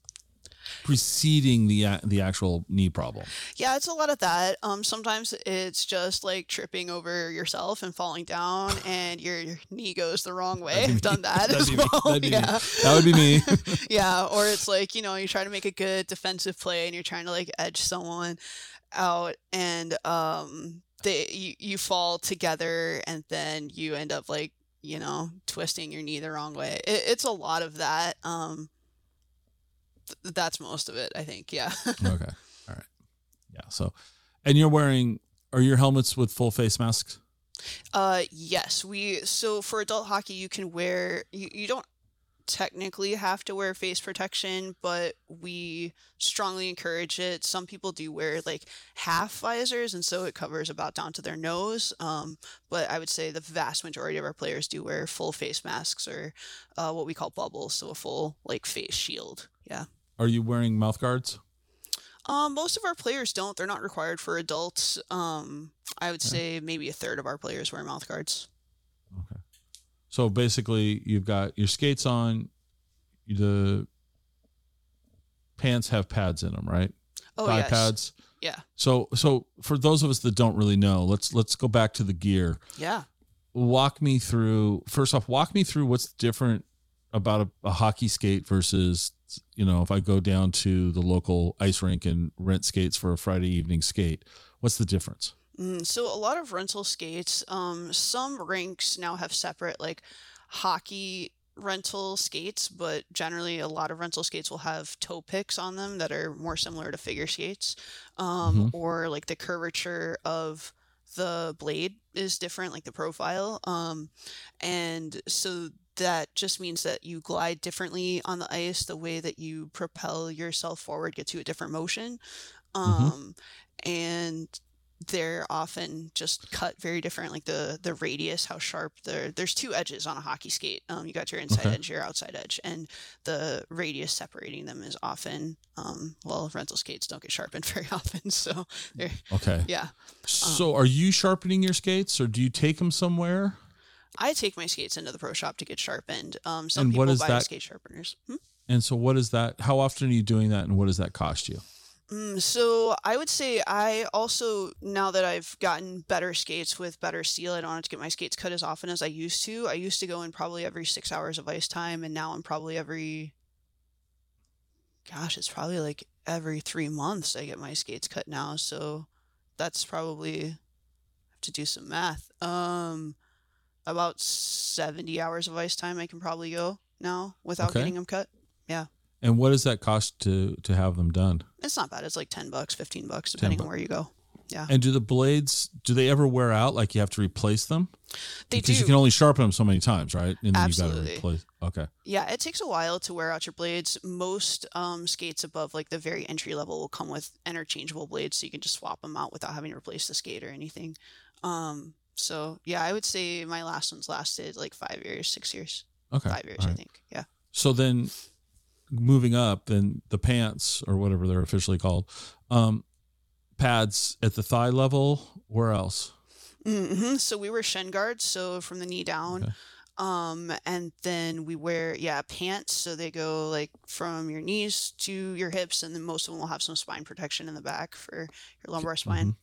preceding the the actual knee problem Yeah, it's a lot of that. Um, sometimes it's just like tripping over yourself and falling down, and your knee goes the wrong way. I've done that That'd as well. That'd be me. yeah, that would be me yeah. Or it's like you know you try to make a good defensive play, and you're trying to like edge someone out, and um, they you, you fall together, and then you end up like you know twisting your knee the wrong way. It, it's a lot of that. Um, that's most of it, I think. Yeah. okay all right yeah so and you're wearing are your helmets with full face masks Uh, yes, we so for adult hockey you can wear you, you don't technically have to wear face protection, but we strongly encourage it. Some people do wear like half visors, and so it covers about down to their nose. Um, but I would say the vast majority of our players do wear full face masks or uh, what we call bubbles, so a full like face shield. Yeah. Are you wearing mouth guards? Um, most of our players don't. They're not required for adults. Um, I would say maybe a third of our players wear mouth guards. Okay. So basically, you've got your skates on. The pants have pads in them, right? Oh, Thigh yes. pads. Yeah. So, so for those of us that don't really know, let's let's go back to the gear. Yeah. Walk me through. First off, walk me through what's different about a, a hockey skate versus you know if I go down to the local ice rink and rent skates for a Friday evening skate. What's the difference? Mm, so a lot of rental skates, um, some rinks now have separate like hockey rental skates, but generally a lot of rental skates will have toe picks on them that are more similar to figure skates, um, or like the curvature of the blade is different, like the profile, um, and so that just means that you glide differently on the ice. The way that you propel yourself forward gets you a different motion, um, and they're often just cut very different like the the radius how sharp the there's two edges on a hockey skate um you got your inside Okay. edge your outside edge and the radius separating them is often um well rental skates don't get sharpened very often so they're Okay. yeah So, are you sharpening your skates, or do you take them somewhere? I take my skates into the pro shop to get sharpened um some And people is buy that- skate sharpeners hmm? And so, what is that? How often are you doing that, and what does that cost you? Mm, so I would say I also now that I've gotten better skates with better steel, I don't have to get my skates cut as often as I used to. I used to go in probably every six hours of ice time, and now I'm probably every. Gosh, it's probably like every three months I get my skates cut now. So that's probably I have to do some math. Um, about seventy hours of ice time I can probably go now without Okay. getting them cut. Yeah. And what does that cost to to have them done? It's not bad. It's like ten bucks, fifteen bucks, depending bu- on where you go. Yeah. And do the blades do they ever wear out? Like you have to replace them? They because do. you can only sharpen them so many times, right? And then you got to Absolutely. replace. Okay. Yeah, it takes a while to wear out your blades. Most um, skates above like the very entry level will come with interchangeable blades, so you can just swap them out without having to replace the skate or anything. Um, so yeah, I would say my last ones lasted like five years, six years, Okay. five years, all I think. Yeah. So then, moving up, then the pants or whatever they're officially called, um, pads at the thigh level. Where else? hmm So we wear shin guards, so from the knee down. Okay. Um, and then we wear, yeah, pants. So they go like from your knees to your hips, and then most of them will have some spine protection in the back for your lumbar spine.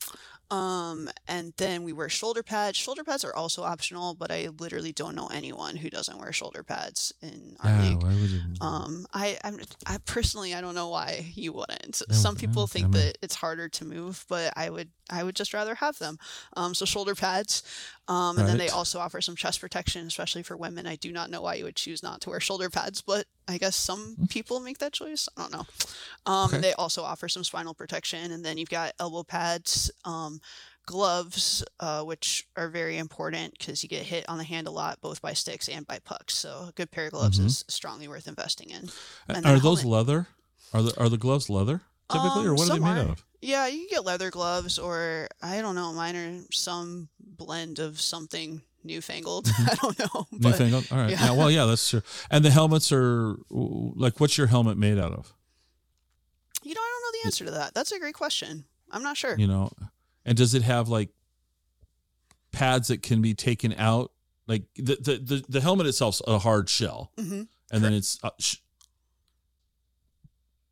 Um, and then we wear shoulder pads. Shoulder pads are also optional, but I literally don't know anyone who doesn't wear shoulder pads in our Yeah, league. why would you? Um, I, I'm, I personally, I don't know why you wouldn't. Yeah, Some people think I mean- that it's harder to move, but I would, I would just rather have them. Um, so shoulder pads, um, and then they also offer some chest protection, especially for women. I do not know why you would choose not to wear shoulder pads, but I guess some people make that choice. I don't know. Um, Okay. they also offer some spinal protection, and then you've got elbow pads, um, gloves, uh, which are very important because you get hit on the hand a lot, both by sticks and by pucks. So a good pair of gloves Mhm. is strongly worth investing in. and are those helmet. leather? Are the are the gloves leather typically, or Um, what are they made are. of? Yeah, you can get leather gloves, or I don't know, mine are some blend of something newfangled. I don't know, but Newfangled. All right. yeah. Yeah. Well, yeah, that's true. And the helmets are like, what's your helmet made out of? you know, I don't know the answer to that. That's a great question. I'm not sure. You know, and does it have like pads that can be taken out? Like the the the, the helmet itself's a hard shell, hmm and then it's uh, sh-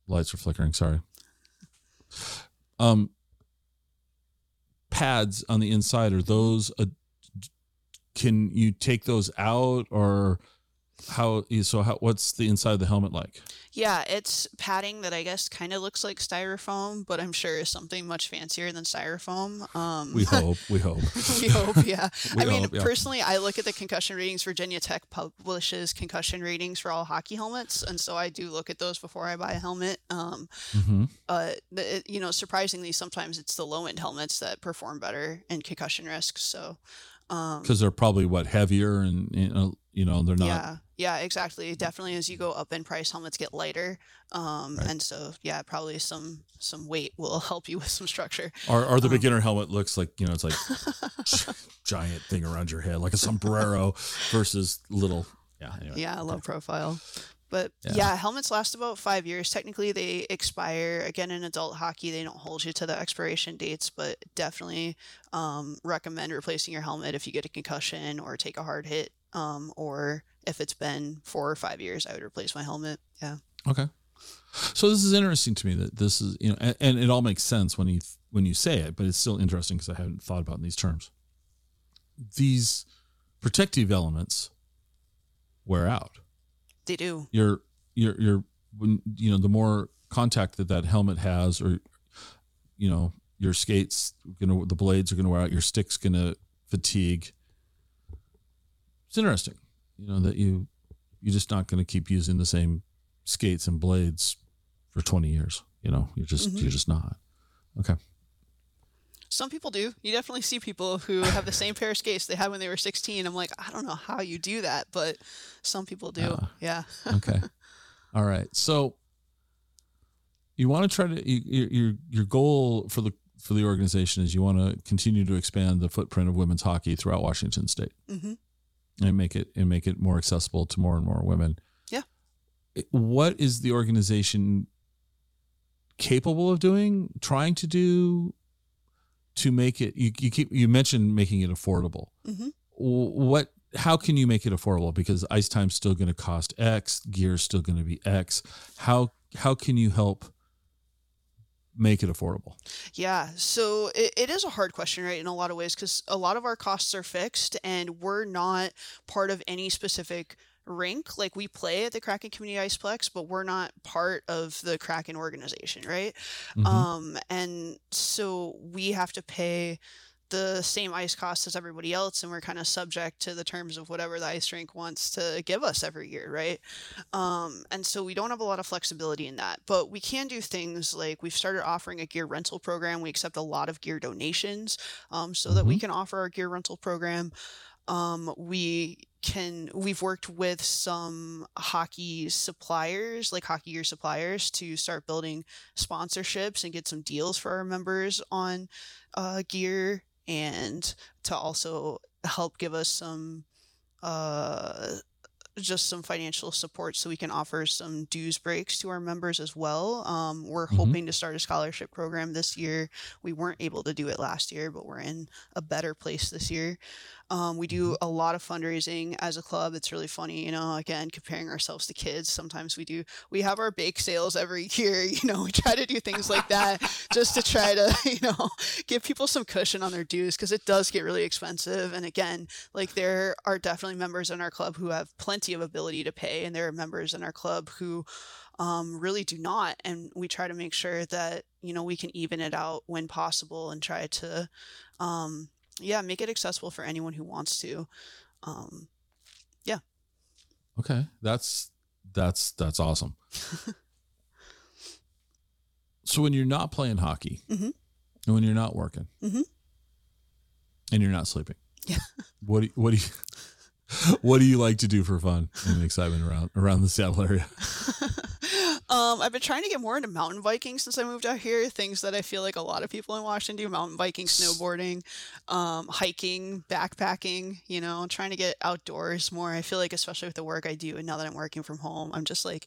lights are flickering. Sorry. Um, pads on the inside are those? Uh, can you take those out or? How so? How what's the inside of the helmet like? Yeah, it's padding that I guess kind of looks like styrofoam, but I'm sure is something much fancier than styrofoam. Um, We hope. We hope. we hope, yeah. We I mean, hope, yeah. personally, I look at the concussion ratings. Virginia Tech publishes concussion ratings for all hockey helmets, and so I do look at those before I buy a helmet. Um, hmm uh, it- you know, surprisingly, sometimes it's the low end helmets that perform better in concussion risks. So, Um, because they're probably what heavier and you know, you know they're not. yeah, yeah, exactly. Definitely, as you go up in price, helmets get lighter, um, Right. and so yeah, probably some some weight will help you with some structure. Or, or the Um, beginner helmet looks like you know it's like giant thing around your head like a sombrero versus little. Yeah. Anyway. Yeah, low profile. But Yeah. yeah. helmets last about five years. Technically, they expire. Again, in adult hockey, they don't hold you to the expiration dates, but definitely um, recommend replacing your helmet if you get a concussion or take a hard hit. Um, or if it's been four or five years, I would replace my helmet. Yeah. Okay. So this is interesting to me that this is you know, and, and it all makes sense when you when you say it, but it's still interesting because I hadn't thought about in these terms. These protective elements wear out. They do. You're you're you're when you know the more contact that that helmet has, or you know your skates gonna the blades are gonna wear out, your stick's gonna fatigue. It's interesting, you know that you you're just not gonna keep using the same skates and blades for 20 years. You know, you're just Mhm. you're just not. Okay. Some people do. You definitely see people who have the same pair of skates they had when they were 16. I'm like, I don't know how you do that, but some people do. Ah. yeah. Okay. All right. So you want to try to you, your your your goal for the for the organization is you want to continue to expand the footprint of women's hockey throughout Washington State hmm and make it and make it more accessible to more and more women. Yeah. What is the organization capable of doing, trying to do to make it you, you keep you mentioned making it affordable. hmm what how can you make it affordable? Because ice time's still going to cost x gear's still going to be x. How how can you help make it affordable? Yeah, so it, it is a hard question, right, in a lot of ways, because a lot of our costs are fixed and we're not part of any specific rink. Like we play at the Kraken Community Iceplex, but we're not part of the Kraken organization, right? Mhm. Um, and so we have to pay the same ice costs as everybody else, and we're kind of subject to the terms of whatever the ice rink wants to give us every year, right? Um, and so we don't have a lot of flexibility in that, but we can do things like we've started offering a gear rental program. We accept a lot of gear donations um, so that we can offer our gear rental program. Um, we can we've worked with some hockey suppliers like hockey gear suppliers to start building sponsorships and get some deals for our members on uh, gear and to also help give us some uh, just some financial support so we can offer some dues breaks to our members as well. Um, we're Mhm. hoping to start a scholarship program this year. We weren't able to do it last year, but we're in a better place this year. Um, we do a lot of fundraising as a club. It's really funny, you know, again, comparing ourselves to kids. Sometimes we do, we have our bake sales every year, you know, we try to do things like that just to try to, you know, give people some cushion on their dues because it does get really expensive. And again, like there are definitely members in our club who have plenty of ability to pay, and there are members in our club who um, really do not. And we try to make sure that, you know, we can even it out when possible and try to, um, yeah, make it accessible for anyone who wants to. Um, yeah. okay that's that's that's awesome so when you're not playing hockey Mhm. and when you're not working Mhm. and you're not sleeping Yeah. what do you, what do you what do you like to do for fun and excitement around around the Seattle area um, I've been trying to get more into mountain biking since I moved out here. Things that I feel like a lot of people in Washington do: mountain biking, snowboarding, um, hiking, backpacking. You know, trying to get outdoors more. I feel like, especially with the work I do, and now that I'm working from home, I'm just like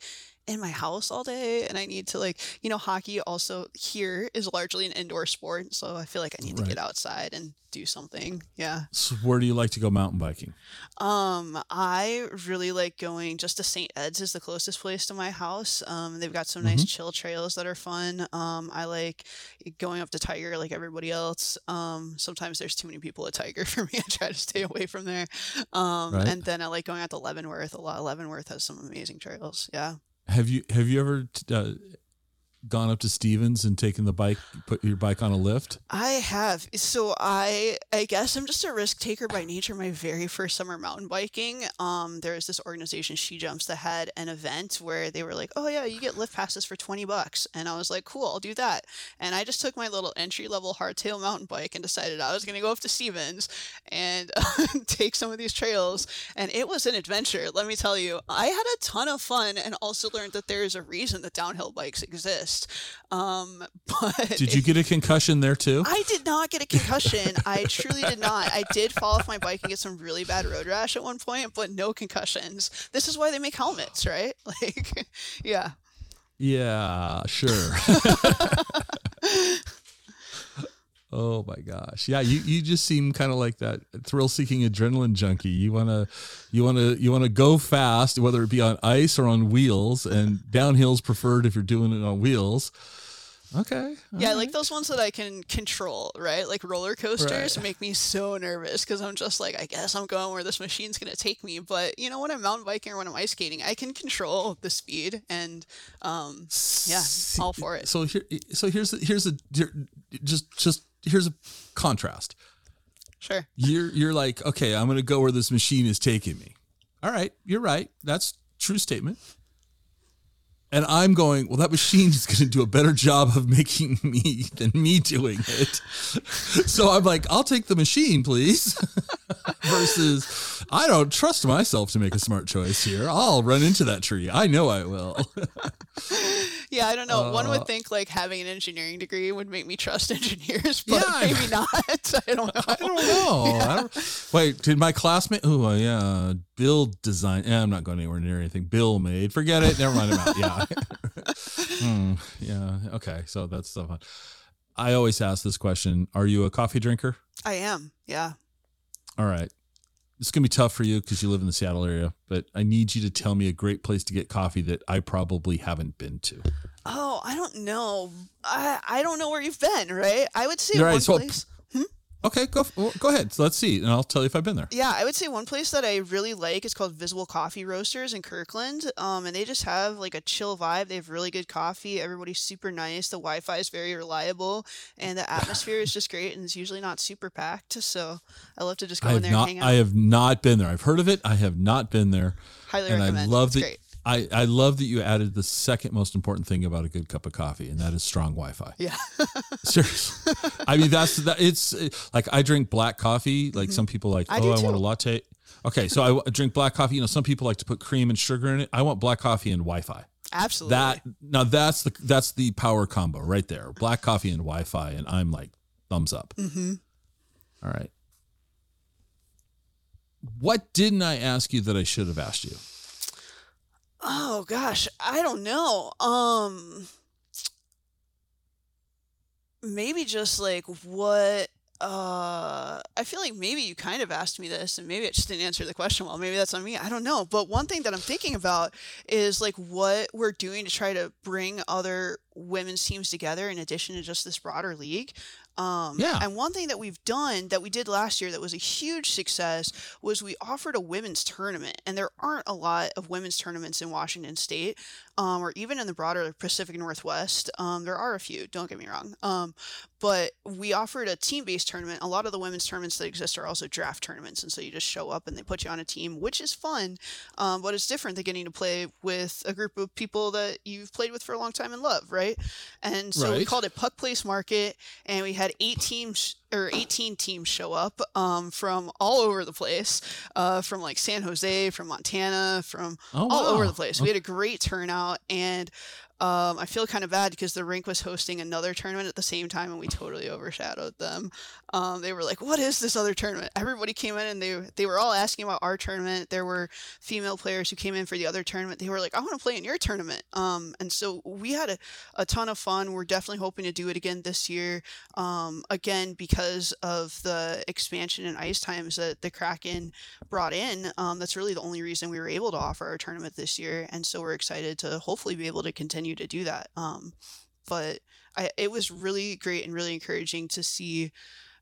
in my house all day, and I need to like, you know, hockey also here is largely an indoor sport, so I feel like I need to get outside and do something. Yeah. so where do you like to go mountain biking Um, I really like going just to St. Ed's is the closest place to my house. Um, they've got some nice chill trails that are fun. Um, I like going up to Tiger like everybody else. Um, sometimes there's too many people at Tiger for me. I try to stay away from there. Um, Right. and then I like going out to Leavenworth. A lot. Leavenworth has some amazing trails. Yeah. Have you have you ever uh, gone up to Stevens and taken the bike, put your bike on a lift? I have. So I I guess I'm just a risk taker by nature. My very first summer mountain biking, um, there was this organization, She Jumps, that had an event where they were like, "Oh yeah, you get lift passes for twenty bucks," and I was like, "Cool, I'll do that." And I just took my little entry level hardtail mountain bike and decided I was going to go up to Stevens and take some of these trails, and it was an adventure. Let me tell you, I had a ton of fun and also learned that there is a reason that downhill bikes exist. Um, but Did you get a concussion there too? I did not get a concussion. I truly did not. I did fall off my bike and get some really bad road rash at one point, but no concussions. This is why they make helmets, right? Like, yeah. Yeah, sure. oh my gosh. Yeah, you, you just seem kind of like that thrill seeking adrenaline junkie. You wanna you wanna you wanna go fast, whether it be on ice or on wheels, and downhill's preferred if you're doing it on wheels. Okay. Yeah, I like those ones that I can control, right? Like roller coasters Right. make me so nervous because I'm just like, I guess I'm going where this machine's going to take me. But, you know, when I'm mountain biking or when I'm ice skating, I can control the speed and, um, yeah, See- all for it. So here, so here's the, here's a just just here's a contrast. Sure. You're you're like, okay, I'm gonna go where this machine is taking me. All right, you're right. That's true statement. And I'm going, well, that machine is going to do a better job of making me than me doing it. So I'm like, I'll take the machine, please. Versus, I don't trust myself to make a smart choice here. I'll run into that tree. I know I will. Yeah, I don't know. One Uh, would think like having an engineering degree would make me trust engineers, but Yeah, I- maybe not. I don't know. I don't know. I don't, wait, did my classmate? Oh, yeah, Bill design. Yeah, I'm not going anywhere near anything Bill made. Forget it. Never mind. I'm. Yeah. Hmm, yeah. Okay. So that's so fun. I always ask this question: Are you a coffee drinker? I am. Yeah. All right. It's gonna be tough for you because you live in the Seattle area, but I need you to tell me a great place to get coffee that I probably haven't been to. Oh, I don't know. I I don't know where you've been, right? I would say You're right, one so- place. Okay, go well, go ahead. So let's see, and I'll tell you if I've been there. Yeah, I would say one place that I really like is called Visible Coffee Roasters in Kirkland. Um, and they just have like a chill vibe. They have really good coffee. Everybody's super nice. The Wi-Fi is very reliable, and the atmosphere is just great. And it's usually not super packed. So I love to just go I in there not. and hang out. I have not been there. I've heard of it. I have not been there. Highly and recommend. I love it's that. great. I, I love that you added the second most important thing about a good cup of coffee, and that is strong Wi-Fi. Yeah. Seriously, I mean that's that. It's like I drink black coffee. Like some people like, Mm-hmm. I oh, I want a latte. Okay, so I drink black coffee. You know, some people like to put cream and sugar in it. I want black coffee and Wi-Fi. Absolutely. That now that's the that's the power combo right there. Black coffee and Wi-Fi, and I'm like thumbs up. hmm All right. What didn't I ask you that I should have asked you? Oh gosh, I don't know. Um maybe just like what uh I feel like maybe you kind of asked me this and maybe I just didn't answer the question well. Maybe that's on me. I don't know. But one thing that I'm thinking about is like what we're doing to try to bring other women's teams together in addition to just this broader league. Um, Yeah. And one thing that we've done that we did last year that was a huge success was we offered a women's tournament. And there aren't a lot of women's tournaments in Washington State um, or even in the broader Pacific Northwest. Um, there are a few, don't get me wrong. Um, but we offered a team based tournament. A lot of the women's tournaments that exist are also draft tournaments. And so you just show up and they put you on a team, which is fun. Um, but it's different than getting to play with a group of people that you've played with for a long time and love, right? And so we called it Puck Place Market, and we had eight teams or 18 teams show up um, from all over the place, uh, from like San Jose, from Montana, from Oh, all over the place. We had a great turnout, and um, I feel kind of bad because the rink was hosting another tournament at the same time, and we totally overshadowed them. Um, they were like, "What is this other tournament?" Everybody came in, and they they were all asking about our tournament. There were female players who came in for the other tournament. They were like, "I want to play in your tournament." Um, and so we had a, a ton of fun. We're definitely hoping to do it again this year. Um, again, because of the expansion in ice times that the Kraken brought in, um, that's really the only reason we were able to offer our tournament this year. And so we're excited to hopefully be able to continue to do that. Um, but I, it was really great and really encouraging to see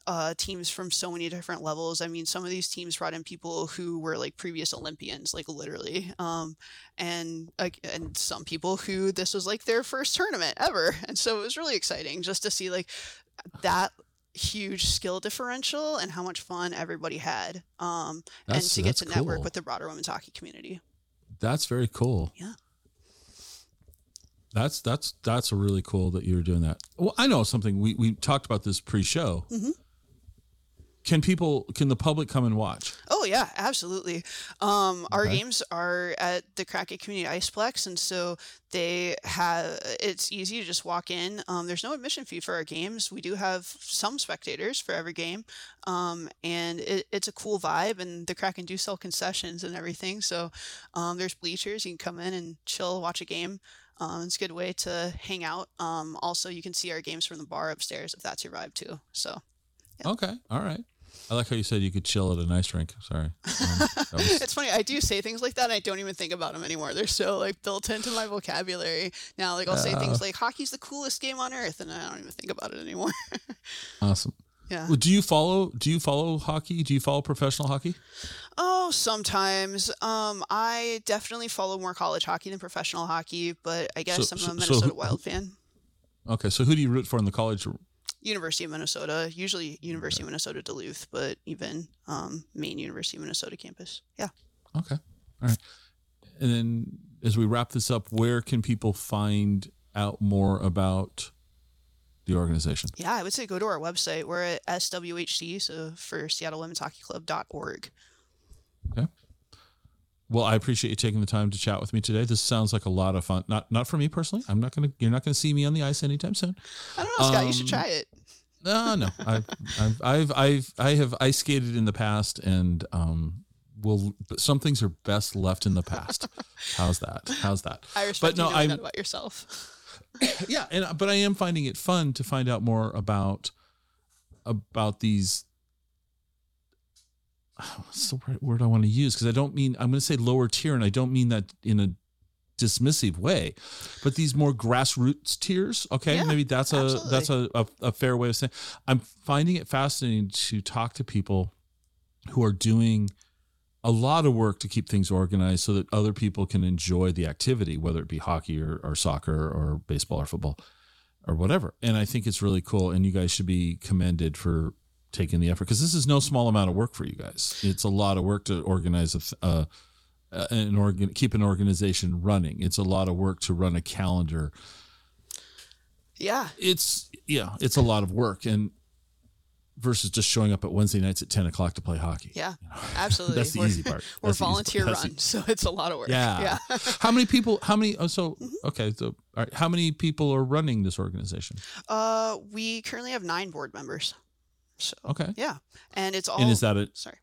uh, teams from so many different levels. I mean, some of these teams brought in people who were like previous Olympians, like literally, um, and and some people who this was like their first tournament ever, and so it was really exciting just to see like that huge skill differential and how much fun everybody had, um, and to get to network with the broader women's hockey community. That's very cool. Yeah. That's that's that's really cool that you're doing that. Well, I know something. We we talked about this pre-show. Mhm. Can people? Can the public come and watch? Oh yeah, absolutely. Um, Our games are at the Kraken Community Iceplex, and so they have. It's easy to just walk in. Um, there's no admission fee for our games. We do have some spectators for every game, um, and it, it's a cool vibe. And the Kraken do sell concessions and everything, so um, there's bleachers. You can come in and chill, watch a game. Um, it's a good way to hang out. Um, also, you can see our games from the bar upstairs if that's your vibe too. So Yeah. Okay. All right. I like how you said you could chill at a nice drink. Sorry. Um, was- it's funny. I do say things like that, and I don't even think about them anymore. They're so like built into my vocabulary now. Like I'll say things Uh. like "hockey's the coolest game on earth," and I don't even think about it anymore. awesome. Yeah. Well, do you follow? Do you follow hockey? Do you follow professional hockey? Oh, sometimes. Um, I definitely follow more college hockey than professional hockey, but I guess So- I'm so- a so Minnesota who- Wild fan. Okay. So who do you root for in the college? University of Minnesota, usually University of Minnesota Duluth, but even um, main University of Minnesota campus. Yeah. Okay. All right. And then as we wrap this up, where can people find out more about the organization? Yeah, I would say go to our website. We're at SWHC, so for Seattle Women's Hockey Club.org. Well, I appreciate you taking the time to chat with me today. This sounds like a lot of fun. Not not for me personally. I'm not gonna. You're not gonna see me on the ice anytime soon. I don't know, Scott. you should Um, try it. No, no. I've, I've, I've, I've, I have ice skated in the past, and um, will. But some things are best left in the past. How's that? How's that? I respect no, you knowing I'm- that about yourself. yeah and uh, but i am finding it fun to find out more about about these what's the right word i want to use because i don't mean i'm going to say lower tier and i don't mean that in a dismissive way but these more grassroots tiers okay Yeah, maybe that's a absolutely. that's a, a, a fair way of saying i'm finding it fascinating to talk to people who are doing a lot of work to keep things organized so that other people can enjoy the activity, whether it be hockey or, or soccer or baseball or football or whatever. And I think it's really cool. And you guys should be commended for taking the effort because this is no small amount of work for you guys. It's a lot of work to organize a, uh, uh, an organ, keep an organization running. It's a lot of work to run a calendar. Yeah. It's yeah, it's a lot of work and versus just showing up at Wednesday nights at ten o'clock to play hockey. Yeah. Absolutely. That's the We're- easy part. We're That's volunteer. The- run, so it's a lot of work. Yeah. Yeah. how many people? How many? Oh, so Mm-hmm. okay. So all right. How many people are running this organization? Uh, we currently have nine board members. So Okay. yeah, and it's all. and is that a, sorry?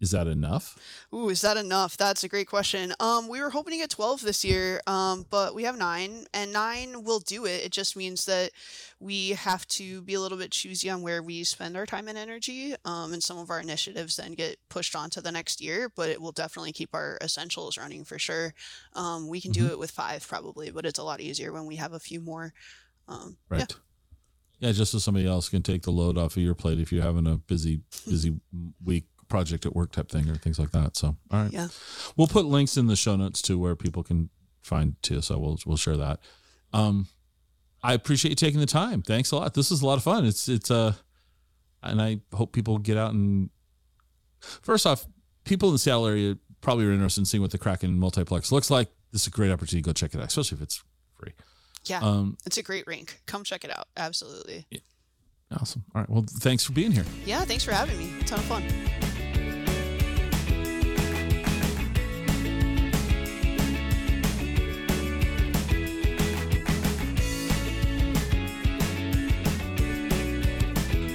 Is that enough? Ooh, is that enough? That's a great question. Um, we were hoping to get 12 this year, um, but we have nine, and nine will do it. It just means that we have to be a little bit choosy on where we spend our time and energy, um, and some of our initiatives then get pushed on to the next year, but it will definitely keep our essentials running for sure. Um, we can do Mhm. it with five probably, but it's a lot easier when we have a few more. Um, Right. Yeah. just so somebody else can take the load off of your plate if you're having a busy, busy week project at work type thing or things like that. So, all right. Yeah. We'll put links in the show notes to where people can find too. So we'll we'll share that. Um, I appreciate you taking the time. Thanks a lot. This is a lot of fun. It's it's uh, and I hope people get out and first off, people in the Seattle area probably are interested in seeing what the Kraken multiplex looks like. This is a great opportunity to go check it out, especially if it's free. Yeah. Um, It's a great rink. Come check it out. Absolutely. awesome. All right. Well, thanks for being here. Yeah, thanks for having me. A ton of fun.